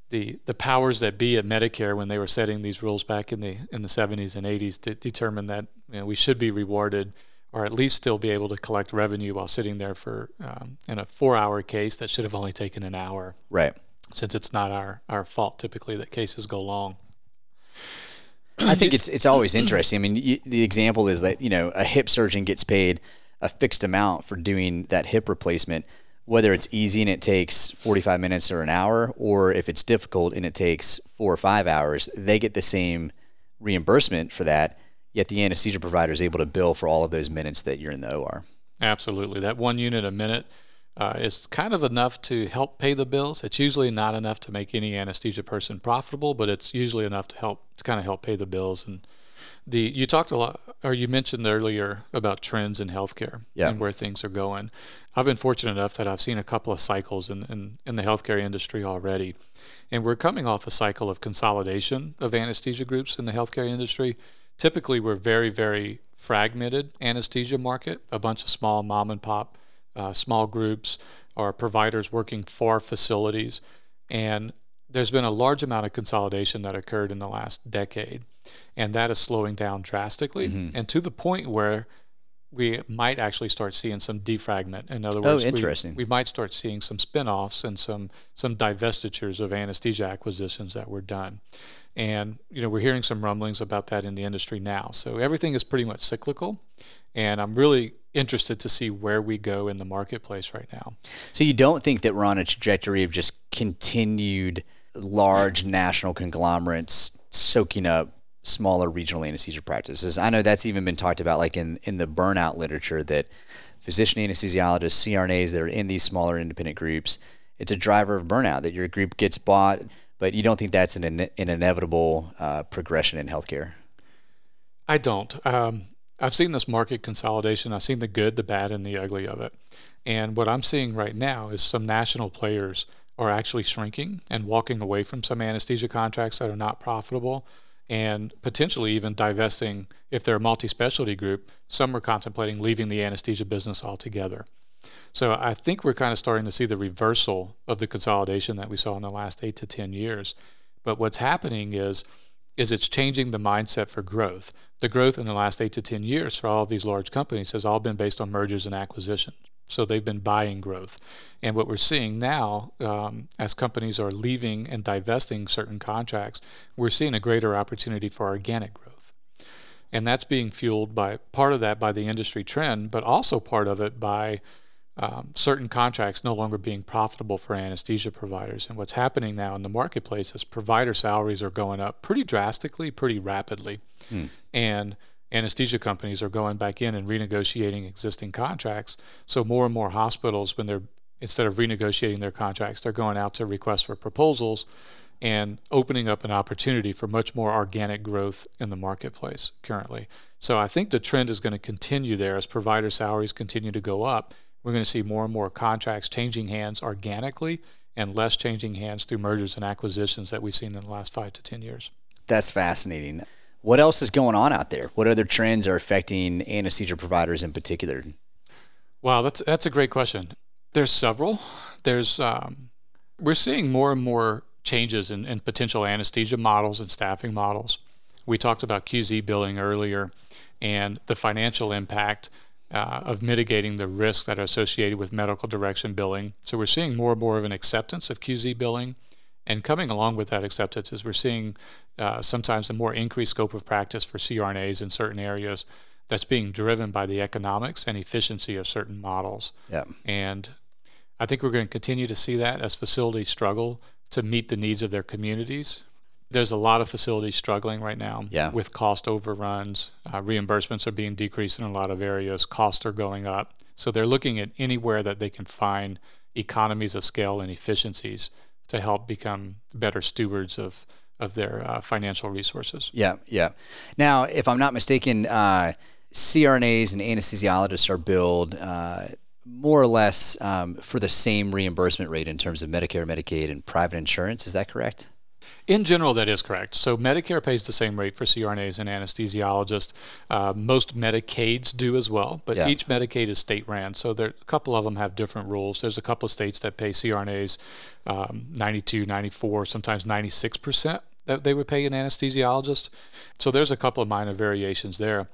Speaker 2: the the powers that be at Medicare when they were setting these rules back in the in the 70s and 80s de- determined that you know, we should be rewarded or at least still be able to collect revenue while sitting there for um, in a four hour case that should have only taken an hour
Speaker 1: Right.
Speaker 2: Since it's not our, our fault typically that cases go long.
Speaker 1: I think it's it's always interesting. I mean, you, the example is that you know a hip surgeon gets paid a fixed amount for doing that hip replacement, whether it's easy and it takes 45 minutes or an hour, or if it's difficult and it takes four or five hours, they get the same reimbursement for that. Yet the anesthesia provider is able to bill for all of those minutes that you're in the OR.
Speaker 2: Absolutely. That one unit a minute uh, is kind of enough to help pay the bills. It's usually not enough to make any anesthesia person profitable, but it's usually enough to help to kind of help pay the bills. And the you talked a lot, or you mentioned earlier about trends in healthcare
Speaker 1: Yeah.
Speaker 2: and where things are going. I've been fortunate enough that I've seen a couple of cycles in, in, in the healthcare industry already. And we're coming off a cycle of consolidation of anesthesia groups in the healthcare industry. Typically, we're very, very fragmented anesthesia market, a bunch of small mom and pop, uh, small groups or providers working for facilities. And there's been a large amount of consolidation that occurred in the last decade. And that is slowing down drastically and to the point where we might actually start seeing some defragment. In other
Speaker 1: Oh,
Speaker 2: words, we-
Speaker 1: interesting.
Speaker 2: We, might start seeing some spin-offs and some some divestitures of anesthesia acquisitions that were done. And you know, we're hearing some rumblings about that in the industry now. So everything is pretty much cyclical, and I'm really interested to see where we go in the marketplace right now.
Speaker 1: So you don't think that we're on a trajectory of just continued large national conglomerates soaking up smaller regional anesthesia practices? I know that's even been talked about, like in in the burnout literature, that physician anesthesiologists, CRNAs that are in these smaller independent groups, it's a driver of burnout that your group gets bought, but you don't think that's an, an inevitable uh, progression in healthcare.
Speaker 2: I don't. Um, I've seen this market consolidation. I've seen the good, the bad, and the ugly of it. And what I'm seeing right now is some national players are actually shrinking and walking away from some anesthesia contracts that are not profitable and potentially even divesting, if they're a multi specialty group, some are contemplating leaving the anesthesia business altogether. So I think we're kind of starting to see the reversal of the consolidation that we saw in the last eight to 10 years. But what's happening is, is it's changing the mindset for growth. The growth in the last eight to 10 years for all of these large companies has all been based on mergers and acquisitions. So they've been buying growth. And what we're seeing now, um, as companies are leaving and divesting certain contracts, we're seeing a greater opportunity for organic growth. And that's being fueled by part of that by the industry trend, but also part of it by um, certain contracts no longer being profitable for anesthesia providers. And what's happening now in the marketplace is provider salaries are going up pretty drastically, pretty rapidly. Hmm. And anesthesia companies are going back in and renegotiating existing contracts. So more and more hospitals, when they're instead of renegotiating their contracts, they're going out to request for proposals and opening up an opportunity for much more organic growth in the marketplace currently. So I think the trend is going to continue there as provider salaries continue to go up. We're going to see more and more contracts changing hands organically and less changing hands through mergers and acquisitions that we've seen in the last five to 10 years.
Speaker 1: That's fascinating. What else is going on out there? What other trends are affecting anesthesia providers in particular?
Speaker 2: Wow, that's that's a great question. There's several. There's um, we're seeing more and more changes in, in potential anesthesia models and staffing models. We talked about QZ billing earlier, and the financial impact uh, of mitigating the risks that are associated with medical direction billing. So we're seeing more and more of an acceptance of QZ billing. And coming along with that acceptance is we're seeing uh, sometimes a more increased scope of practice for CRNAs in certain areas that's being driven by the economics and efficiency of certain models.
Speaker 1: Yeah.
Speaker 2: And I think we're going to continue to see that as facilities struggle to meet the needs of their communities. There's a lot of facilities struggling right now
Speaker 1: yeah.
Speaker 2: with cost overruns. Uh, reimbursements are being decreased in a lot of areas. Costs are going up. So they're looking at anywhere that they can find economies of scale and efficiencies to help become better stewards of of their uh, financial resources.
Speaker 1: Yeah, yeah. Now, if I'm not mistaken, uh, CRNAs and anesthesiologists are billed uh, more or less um, for the same reimbursement rate in terms of Medicare, Medicaid, and private insurance. Is that correct?
Speaker 2: In general, that is correct. So Medicare pays the same rate for CRNAs and anesthesiologists. Uh, most Medicaids do as well, but
Speaker 1: Yeah.
Speaker 2: each Medicaid is state ran. So there, a couple of them have different rules. There's a couple of states that pay CRNAs um, 92, 94, sometimes 96 percent that they would pay an anesthesiologist. So there's a couple of minor variations there.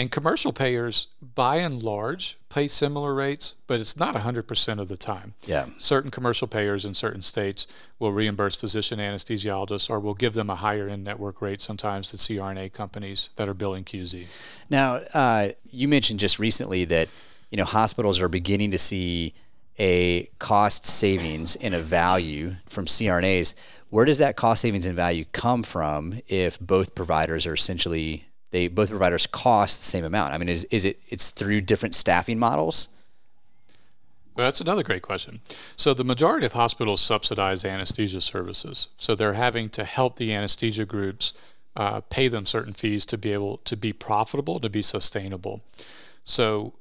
Speaker 2: And commercial payers, by and large, pay similar rates, but it's not 100% of the time.
Speaker 1: Yeah.
Speaker 2: Certain commercial payers in certain states will reimburse physician anesthesiologists or will give them a higher in network rate sometimes than CRNA companies that are billing QZ.
Speaker 1: Now, uh, you mentioned just recently that you know hospitals are beginning to see a cost savings and a value from CRNAs. Where does that cost savings and value come from if both providers are essentially they both providers cost the same amount? I mean, is is it it's through different staffing models?
Speaker 2: Well, that's another great question. So, the majority of hospitals subsidize anesthesia services. So, they're having to help the anesthesia groups uh, pay them certain fees to be able to be profitable, to be sustainable. So,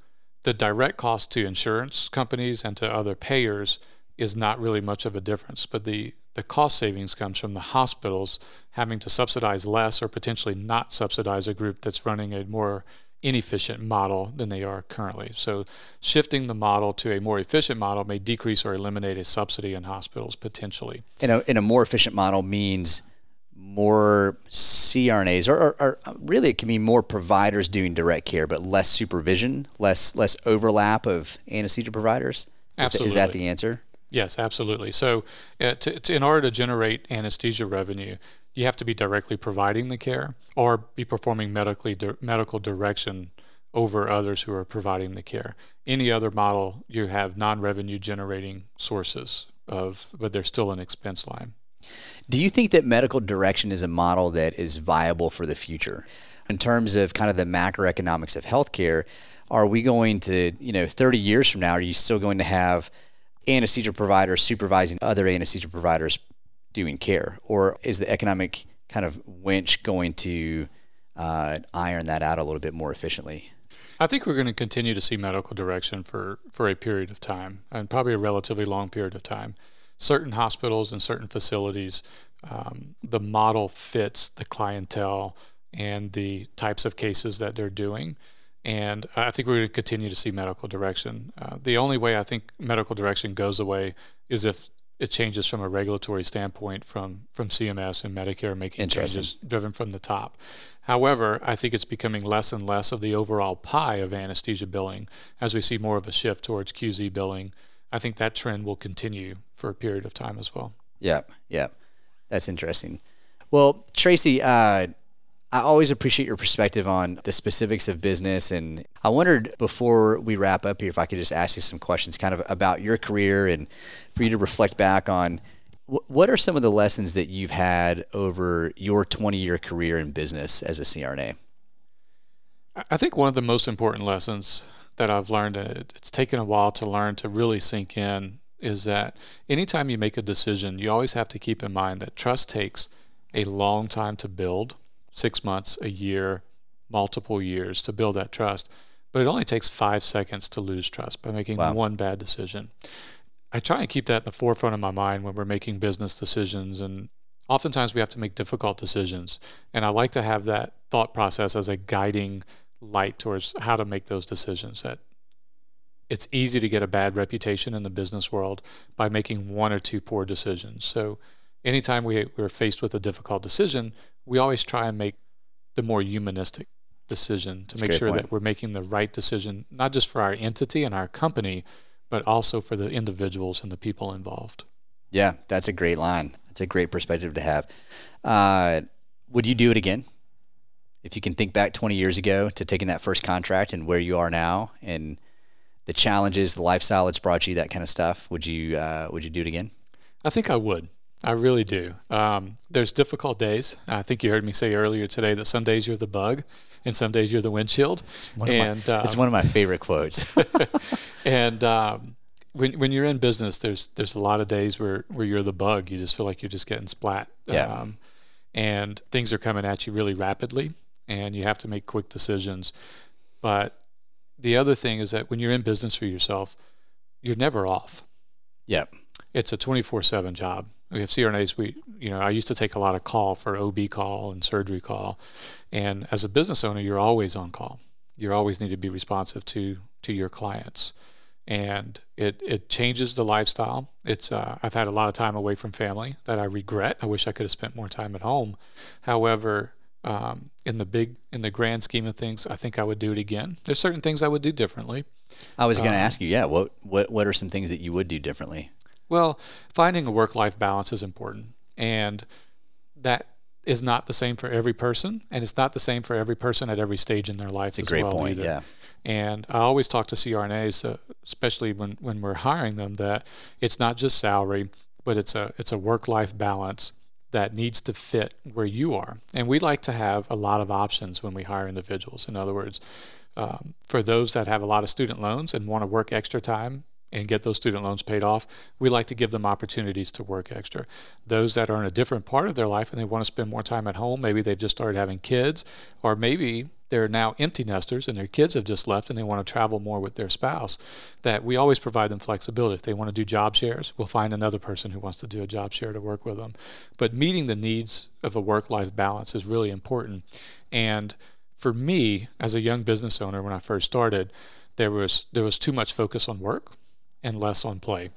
Speaker 2: the direct cost to insurance companies and to other payers is not really much of a difference, but the, the cost savings comes from the hospitals having to subsidize less or potentially not subsidize a group that's running a more inefficient model than they are currently. So, shifting the model to a more efficient model may decrease or eliminate a subsidy in hospitals potentially.
Speaker 1: In a in a more efficient model means more CRNAs, or, or, or, really it can be more providers doing direct care, but less supervision, less less overlap of anesthesia providers.
Speaker 2: Absolutely.
Speaker 1: Is, that the answer?
Speaker 2: Yes, absolutely. So, uh, to, to, in order to generate anesthesia revenue, you have to be directly providing the care or be performing medically di- medical direction over others who are providing the care. Any other model, you have non-revenue generating sources of, but there's still an expense line.
Speaker 1: Do you think that medical direction is a model that is viable for the future? In terms of kind of the macroeconomics of healthcare, are we going to, you know, 30 years from now, are you still going to have anesthesia providers supervising other anesthesia providers doing care? Or is the economic kind of winch going to uh, iron that out a little bit more efficiently?
Speaker 2: I think we're going to continue to see medical direction for, for a period of time, and probably a relatively long period of time. Certain hospitals and certain facilities, um, the model fits the clientele and the types of cases that they're doing. And I think we're going to continue to see medical direction. Uh, the only way I think medical direction goes away is if it changes from a regulatory standpoint from from CMS and Medicare making changes driven from the top. However, I think it's becoming less and less of the overall pie of anesthesia billing as we see more of a shift towards QZ billing. I think that trend will continue for a period of time as well.
Speaker 1: Yeah, yeah, that's interesting. Well, Tracy, uh, I always appreciate your perspective on the specifics of business. And I wondered before we wrap up here if I could just ask you some questions kind of about your career and for you to reflect back on what are some of the lessons that you've had over your 20 year career in business as a CRNA?
Speaker 2: I think one of the most important lessons that I've learned, and it's taken a while to learn to really sink in, is that anytime you make a decision, you always have to keep in mind that trust takes a long time to build six months, a year, multiple years to build that trust. But it only takes five seconds to lose trust by making wow. one bad decision. I try and keep that in the forefront of my mind when we're making business decisions. And oftentimes we have to make difficult decisions. And I like to have that thought process as a guiding light towards how to make those decisions. That it's easy to get a bad reputation in the business world by making one or two poor decisions. So anytime we, we're faced with a difficult decision, we always try and make the more humanistic decision to That's make sure point. that we're making the right decision, not just for our entity and our company, but also for the individuals and the people involved.
Speaker 1: Yeah, that's a great line. That's a great perspective to have. Uh, would you do it again? If you can think back 20 years ago to taking that first contract and where you are now and the challenges, the lifestyle it's brought you, that kind of stuff, would you uh, would you do it again?
Speaker 2: I think I would. I really do. Um, there's difficult days. I think you heard me say earlier today that some days you're the bug, and some days you're the windshield.
Speaker 1: It's and my, um, it's one of my favorite quotes.
Speaker 2: and um, when when you're in business, there's there's a lot of days where where you're the bug. You just feel like you're just getting splat.
Speaker 1: Yeah. Um,
Speaker 2: and things are coming at you really rapidly, and you have to make quick decisions. But the other thing is that when you're in business for yourself, you're never off.
Speaker 1: Yep.
Speaker 2: It's a 24/7 job we have CRNAs. We, you know, I used to take a lot of call for OB call and surgery call, and as a business owner, you're always on call. You always need to be responsive to to your clients, and it it changes the lifestyle. It's uh, I've had a lot of time away from family that I regret. I wish I could have spent more time at home. However, um, in the big in the grand scheme of things, I think I would do it again. There's certain things I would do differently.
Speaker 1: I was going to um, ask you, yeah, what what what are some things that you would do differently?
Speaker 2: Well, finding a work life balance is important. And that is not the same for every person. And it's not the same for every person at every stage in their life
Speaker 1: It's a great
Speaker 2: well
Speaker 1: point,
Speaker 2: either.
Speaker 1: yeah.
Speaker 2: And I always talk to CRNAs, uh, especially when, when we're hiring them, that it's not just salary, but it's a it's a work life balance that needs to fit where you are. And we like to have a lot of options when we hire individuals. In other words, um, for those that have a lot of student loans and want to work extra time and get those student loans paid off, we like to give them opportunities to work extra. Those that are in a different part of their life and they want to spend more time at home, maybe they've just started having kids, or maybe they're now empty nesters and their kids have just left and they want to travel more with their spouse, that we always provide them flexibility. If they want to do job shares, we'll find another person who wants to do a job share to work with them. But meeting the needs of a work life balance is really important. And for me, as a young business owner, when I first started, there was there was too much focus on work and less on play.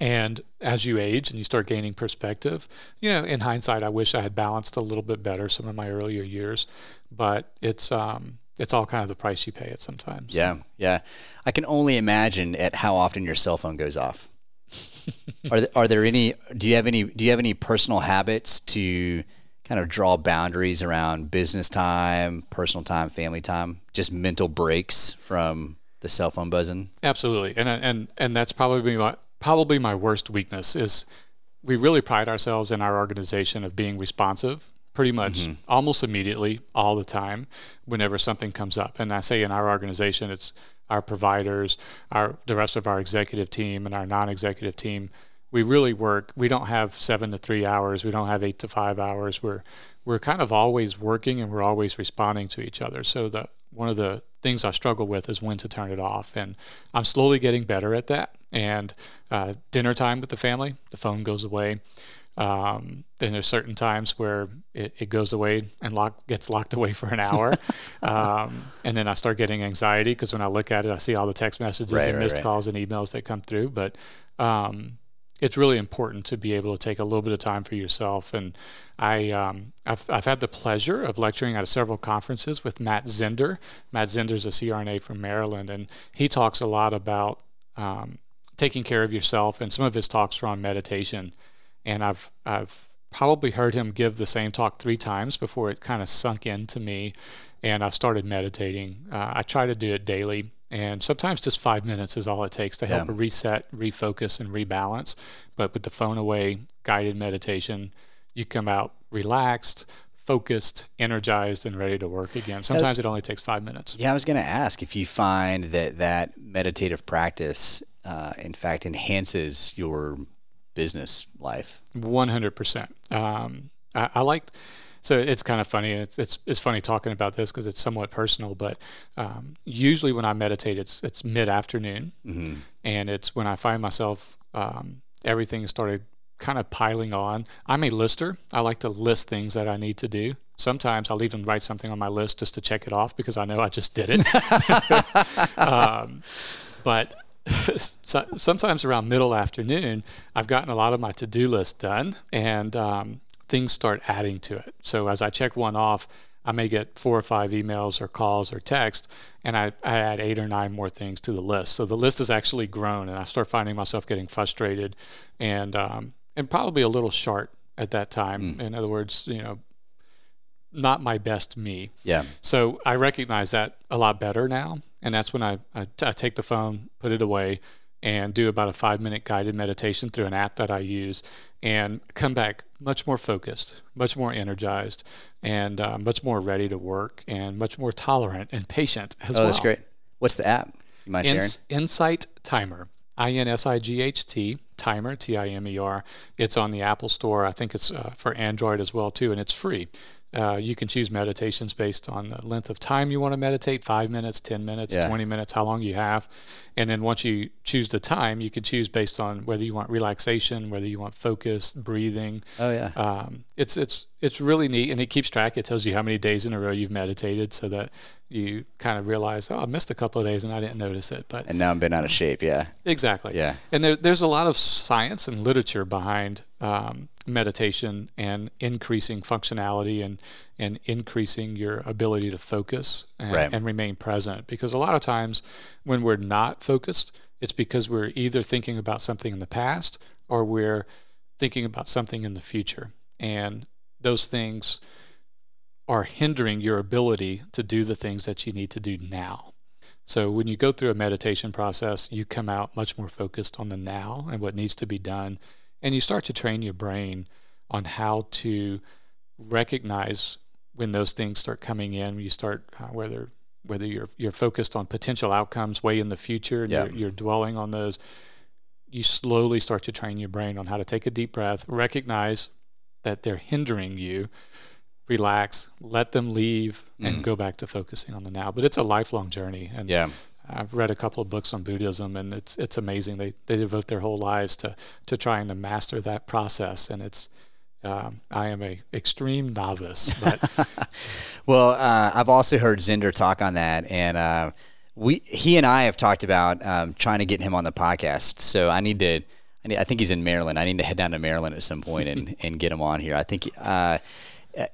Speaker 2: And as you age and you start gaining perspective, you know, in hindsight, I wish I had balanced a little bit better some of my earlier years, but it's um, it's all kind of the price you pay it sometimes.
Speaker 1: Yeah, yeah. I can only imagine at how often your cell phone goes off. are there, are there any? Do you have any? Do you have any personal habits to kind of draw boundaries around business time, personal time, family time? Just mental breaks from the cell phone buzzing.
Speaker 2: Absolutely, and and and that's probably my probably my worst weakness is we really pride ourselves in our organization of being responsive pretty much mm-hmm. almost immediately all the time whenever something comes up. And i say in our organization it's our providers our the rest of our executive team and our non-executive team. We really work we don't have seven to three hours we don't have eight to five hours. We're we're kind of always working and we're always responding to each other. So the one of the things I struggle with is when to turn it off. And I'm slowly getting better at that. And uh, dinner time with the family, the phone goes away. Um, then there's certain times where it, it goes away and lock, gets locked away for an hour. um, and then I start getting anxiety because when I look at it, I see all the text messages right, and right, missed right. calls and emails that come through. But um, it's really important to be able to take a little bit of time for yourself. And I, um, I've, I've had the pleasure of lecturing at several conferences with Matt Zinder. Matt Zinder is a CRNA from Maryland, and he talks a lot about um, taking care of yourself. And some of his talks are on meditation. And I've, I've probably heard him give the same talk three times before it kind of sunk into me. And I've started meditating. Uh, I try to do it daily and sometimes just five minutes is all it takes to help yeah. reset, refocus, and rebalance. But with the phone away, guided meditation, you come out relaxed, focused, energized, and ready to work again. Sometimes it only takes five minutes.
Speaker 1: Yeah, I was going to ask if you find that that meditative practice, uh, in fact, enhances your business life.
Speaker 2: 100%. Um, I, I like so it's kind of funny. It's it's, it's funny talking about this because it's somewhat personal. But um, usually when I meditate, it's it's mid afternoon, mm-hmm. and it's when I find myself um, everything started kind of piling on. I'm a lister. I like to list things that I need to do. Sometimes I'll even write something on my list just to check it off because I know I just did it. um, but sometimes around middle afternoon, I've gotten a lot of my to-do list done, and um, things start adding to it. So as I check one off, I may get four or five emails or calls or text, and I, I add eight or nine more things to the list. So the list has actually grown, and I start finding myself getting frustrated and um, and probably a little short at that time. Mm. In other words, you know, not my best me.
Speaker 1: Yeah.
Speaker 2: So I recognize that a lot better now, and that's when I, I, I take the phone, put it away, and do about a five minute guided meditation through an app that I use and come back much more focused, much more energized, and uh, much more ready to work and much more tolerant and patient as
Speaker 1: oh,
Speaker 2: well.
Speaker 1: that's great. What's the app? You mind
Speaker 2: Ins- sharing? Insight Timer. I N S I G H T Timer T I M E R. It's on the Apple Store. I think it's uh, for Android as well too, and it's free. Uh, you can choose meditations based on the length of time you want to meditate five minutes, 10 minutes, yeah. 20 minutes, how long you have. And then once you choose the time, you can choose based on whether you want relaxation, whether you want focus, breathing.
Speaker 1: Oh, yeah.
Speaker 2: Um, it's, it's, it's really neat. And it keeps track. It tells you how many days in a row you've meditated so that you kind of realize, oh, I missed a couple of days and I didn't notice it. But
Speaker 1: And now I'm been out of shape. Yeah.
Speaker 2: Exactly.
Speaker 1: Yeah.
Speaker 2: And there, there's a lot of science and literature behind um, meditation and increasing functionality and and increasing your ability to focus and, right. and remain present. Because a lot of times when we're not focused it's because we're either thinking about something in the past or we're thinking about something in the future. And those things are hindering your ability to do the things that you need to do now. So when you go through a meditation process you come out much more focused on the now and what needs to be done and you start to train your brain on how to recognize when those things start coming in. You start uh, whether whether you're you're focused on potential outcomes way in the future and yeah. you're, you're dwelling on those. You slowly start to train your brain on how to take a deep breath, recognize that they're hindering you, relax, let them leave, and mm. go back to focusing on the now. But it's a lifelong journey, and
Speaker 1: yeah.
Speaker 2: I've read a couple of books on Buddhism, and it's it's amazing. They they devote their whole lives to to trying to master that process, and it's um, I am a extreme novice. But
Speaker 1: well, uh, I've also heard Zinder talk on that, and uh, we he and I have talked about um, trying to get him on the podcast. So I need to I, need, I think he's in Maryland. I need to head down to Maryland at some point and, and get him on here. I think uh,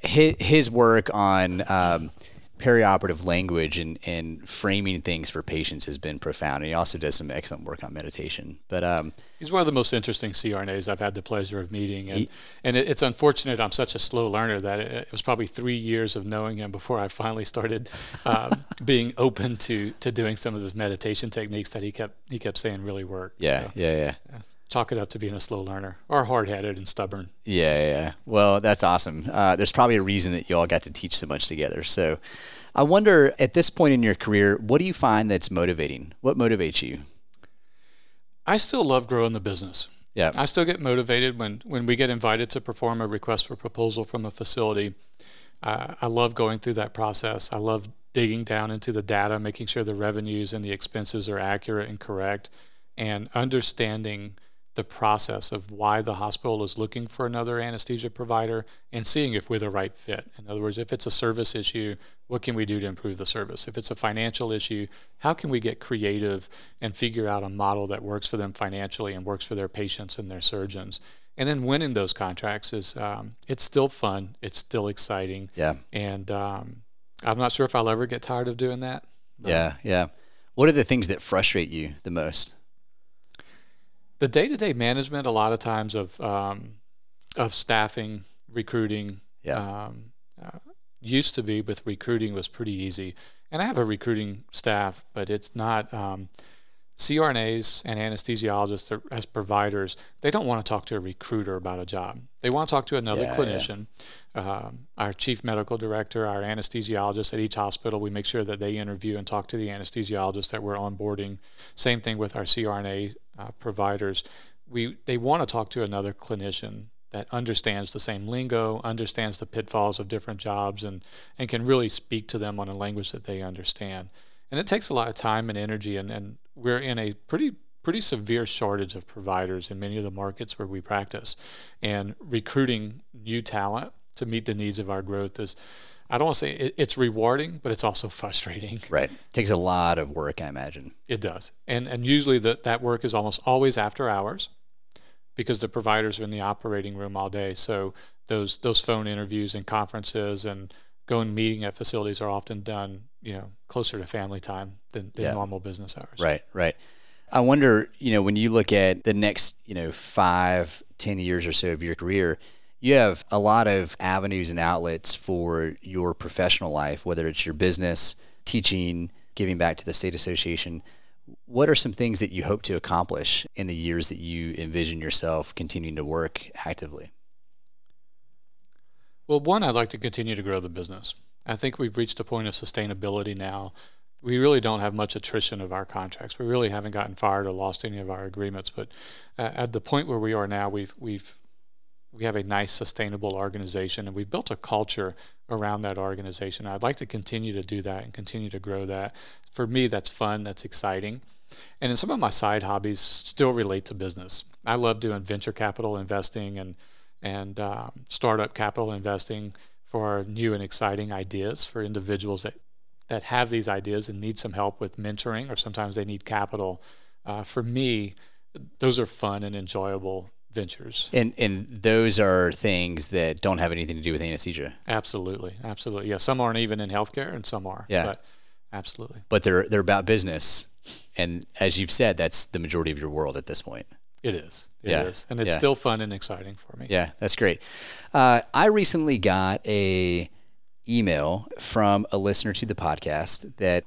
Speaker 1: his, his work on um, perioperative language and, and framing things for patients has been profound. And he also does some excellent work on meditation. But um,
Speaker 2: he's one of the most interesting CRNAs I've had the pleasure of meeting. And, he, and it, it's unfortunate I'm such a slow learner that it, it, was probably three years of knowing him before I finally started um, being open to, to doing some of those meditation techniques that he kept he kept saying really work.
Speaker 1: Yeah, so, yeah, yeah.
Speaker 2: Chalk it up to being a slow learner or hard headed and stubborn.
Speaker 1: Yeah, yeah. Well, that's awesome. Uh, there's probably a reason that you all got to teach so much together. So, I wonder at this point in your career, what do you find that's motivating? What motivates you?
Speaker 2: I still love growing the business.
Speaker 1: Yeah.
Speaker 2: I still get motivated when, when we get invited to perform a request for proposal from a facility. Uh, I love going through that process. I love digging down into the data, making sure the revenues and the expenses are accurate and correct, and understanding the process of why the hospital is looking for another anesthesia provider and seeing if we're the right fit. In other words, if it's a service issue, what can we do to improve the service? If it's a financial issue, how can we get creative and figure out a model that works for them financially and works for their patients and their surgeons? And then winning those contracts is um, it's still fun, it's still exciting.
Speaker 1: Yeah.
Speaker 2: And um, I'm not sure if I'll ever get tired of doing that.
Speaker 1: Yeah, yeah. What are the things that frustrate you the most?
Speaker 2: the day to day management, a lot of times of um, of staffing, recruiting,
Speaker 1: yeah.
Speaker 2: Um, uh, used to be with recruiting was pretty easy. And I have a recruiting staff, but it's not. Um, CRNAs and anesthesiologists as providers, they don't want to talk to a recruiter about a job. They want to talk to another yeah, clinician. Yeah. Um, our chief medical director, our anesthesiologist at each hospital, we make sure that they interview and talk to the anesthesiologist that we're onboarding. Same thing with our CRNA uh, providers. We they want to talk to another clinician that understands the same lingo, understands the pitfalls of different jobs, and and can really speak to them on a language that they understand. And it takes a lot of time and energy, and, and we're in a pretty pretty severe shortage of providers in many of the markets where we practice. And recruiting new talent to meet the needs of our growth is, I don't want to say it, it's rewarding, but it's also frustrating.
Speaker 1: Right. It takes a lot of work, I imagine.
Speaker 2: It does. And, and usually the, that work is almost always after hours because the providers are in the operating room all day. So those, those phone interviews and conferences and going meeting at facilities are often done, you know, closer to family time than, than yeah. normal business hours.
Speaker 1: Right, right. I wonder, you know, when you look at the next, you know, five, ten years or so of your career, you have a lot of avenues and outlets for your professional life, whether it's your business, teaching, giving back to the state association. What are some things that you hope to accomplish in the years that you envision yourself continuing to work actively?
Speaker 2: Well, one, I'd like to continue to grow the business. I think we've reached a point of sustainability now. We really don't have much attrition of our contracts. We really haven't gotten fired or lost any of our agreements. But uh, at the point where we are now, we've we've we have a nice sustainable organization and we've built a culture around that organization. I'd like to continue to do that and continue to grow that. For me, that's fun, that's exciting. And then some of my side hobbies still relate to business. I love doing venture capital investing and and um, startup capital investing for new and exciting ideas for individuals that, that have these ideas and need some help with mentoring, or sometimes they need capital. Uh, for me, those are fun and enjoyable ventures.
Speaker 1: And and those are things that don't have anything to do with anesthesia.
Speaker 2: Absolutely, absolutely. Yeah, some aren't even in healthcare, and some are.
Speaker 1: Yeah,
Speaker 2: but absolutely.
Speaker 1: But they're they're about business, and as you've said, that's the majority of your world at this point.
Speaker 2: It is. It yeah. is, and it's yeah. still fun and exciting for me.
Speaker 1: Yeah, that's great. Uh, I recently got a email from a listener to the podcast that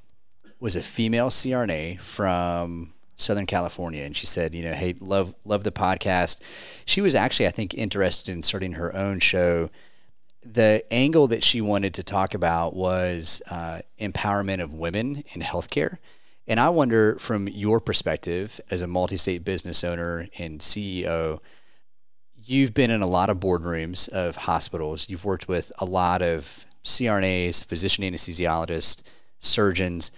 Speaker 1: was a female CRNA from Southern California, and she said, you know, hey, love love the podcast. She was actually, I think, interested in starting her own show. The angle that she wanted to talk about was uh, empowerment of women in healthcare. And I wonder, from your perspective as a multi state business owner and CEO, you've been in a lot of boardrooms of hospitals. You've worked with a lot of CRNAs, physician anesthesiologists, surgeons.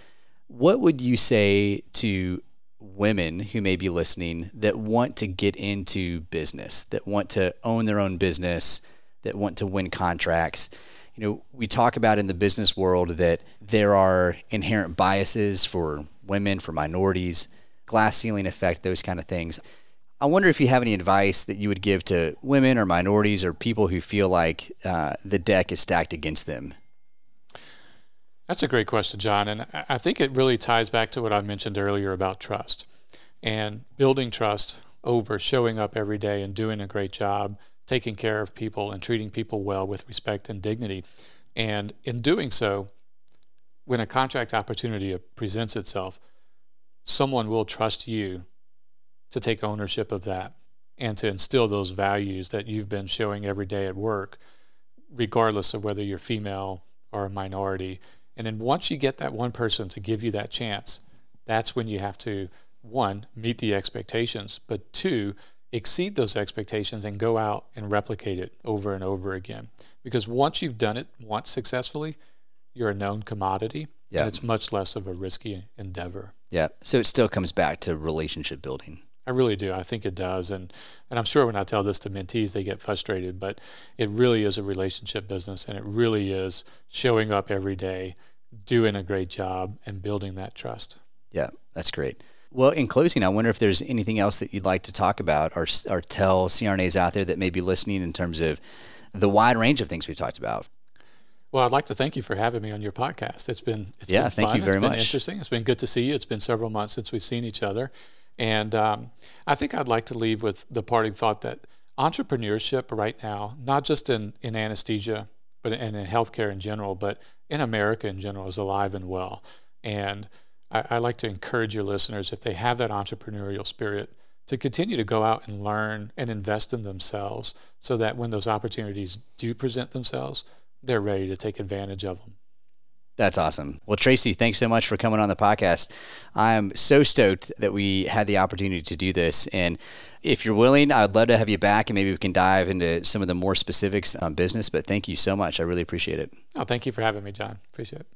Speaker 1: What would you say to women who may be listening that want to get into business, that want to own their own business, that want to win contracts? You know, we talk about in the business world that there are inherent biases for women, for minorities, glass ceiling effect, those kind of things. I wonder if you have any advice that you would give to women or minorities or people who feel like uh, the deck is stacked against them.
Speaker 2: That's a great question, John. And I think it really ties back to what I mentioned earlier about trust and building trust over showing up every day and doing a great job, taking care of people and treating people well with respect and dignity. And in doing so, when a contract opportunity presents itself, someone will trust you to take ownership of that and to instill those values that you've been showing every day at work, regardless of whether you're female or a minority. And then once you get that one person to give you that chance, that's when you have to, one, meet the expectations, but two, exceed those expectations and go out and replicate it over and over again. Because once you've done it once successfully, you're a known commodity yeah. and it's much less of a risky endeavor.
Speaker 1: Yeah. So it still comes back to relationship building.
Speaker 2: I really do. I think it does. And and I'm sure when I tell this to mentees they get frustrated, but it really is a relationship business and it really is showing up every day, doing a great job and building that trust.
Speaker 1: Yeah, that's great. Well, in closing, I wonder if there's anything else that you'd like to talk about or, or tell CRNAs out there that may be listening in terms of the wide range of things we talked about.
Speaker 2: Well, I'd like to thank you for having me on your podcast. It's been it's
Speaker 1: yeah,
Speaker 2: been
Speaker 1: thank
Speaker 2: fun.
Speaker 1: you very
Speaker 2: it's been
Speaker 1: much.
Speaker 2: Interesting. It's been good to see you. It's been several months since we've seen each other, and um, I think I'd like to leave with the parting thought that entrepreneurship right now, not just in in anesthesia, but and in healthcare in general, but in America in general, is alive and well. And I, I like to encourage your listeners if they have that entrepreneurial spirit to continue to go out and learn and invest in themselves, so that when those opportunities do present themselves they're ready to take advantage of them.
Speaker 1: That's awesome. Well, Tracy, thanks so much for coming on the podcast. I'm so stoked that we had the opportunity to do this. And if you're willing, I'd love to have you back and maybe we can dive into some of the more specifics on business. But thank you so much. I really appreciate it.
Speaker 2: Oh, thank you for having me, John. Appreciate it.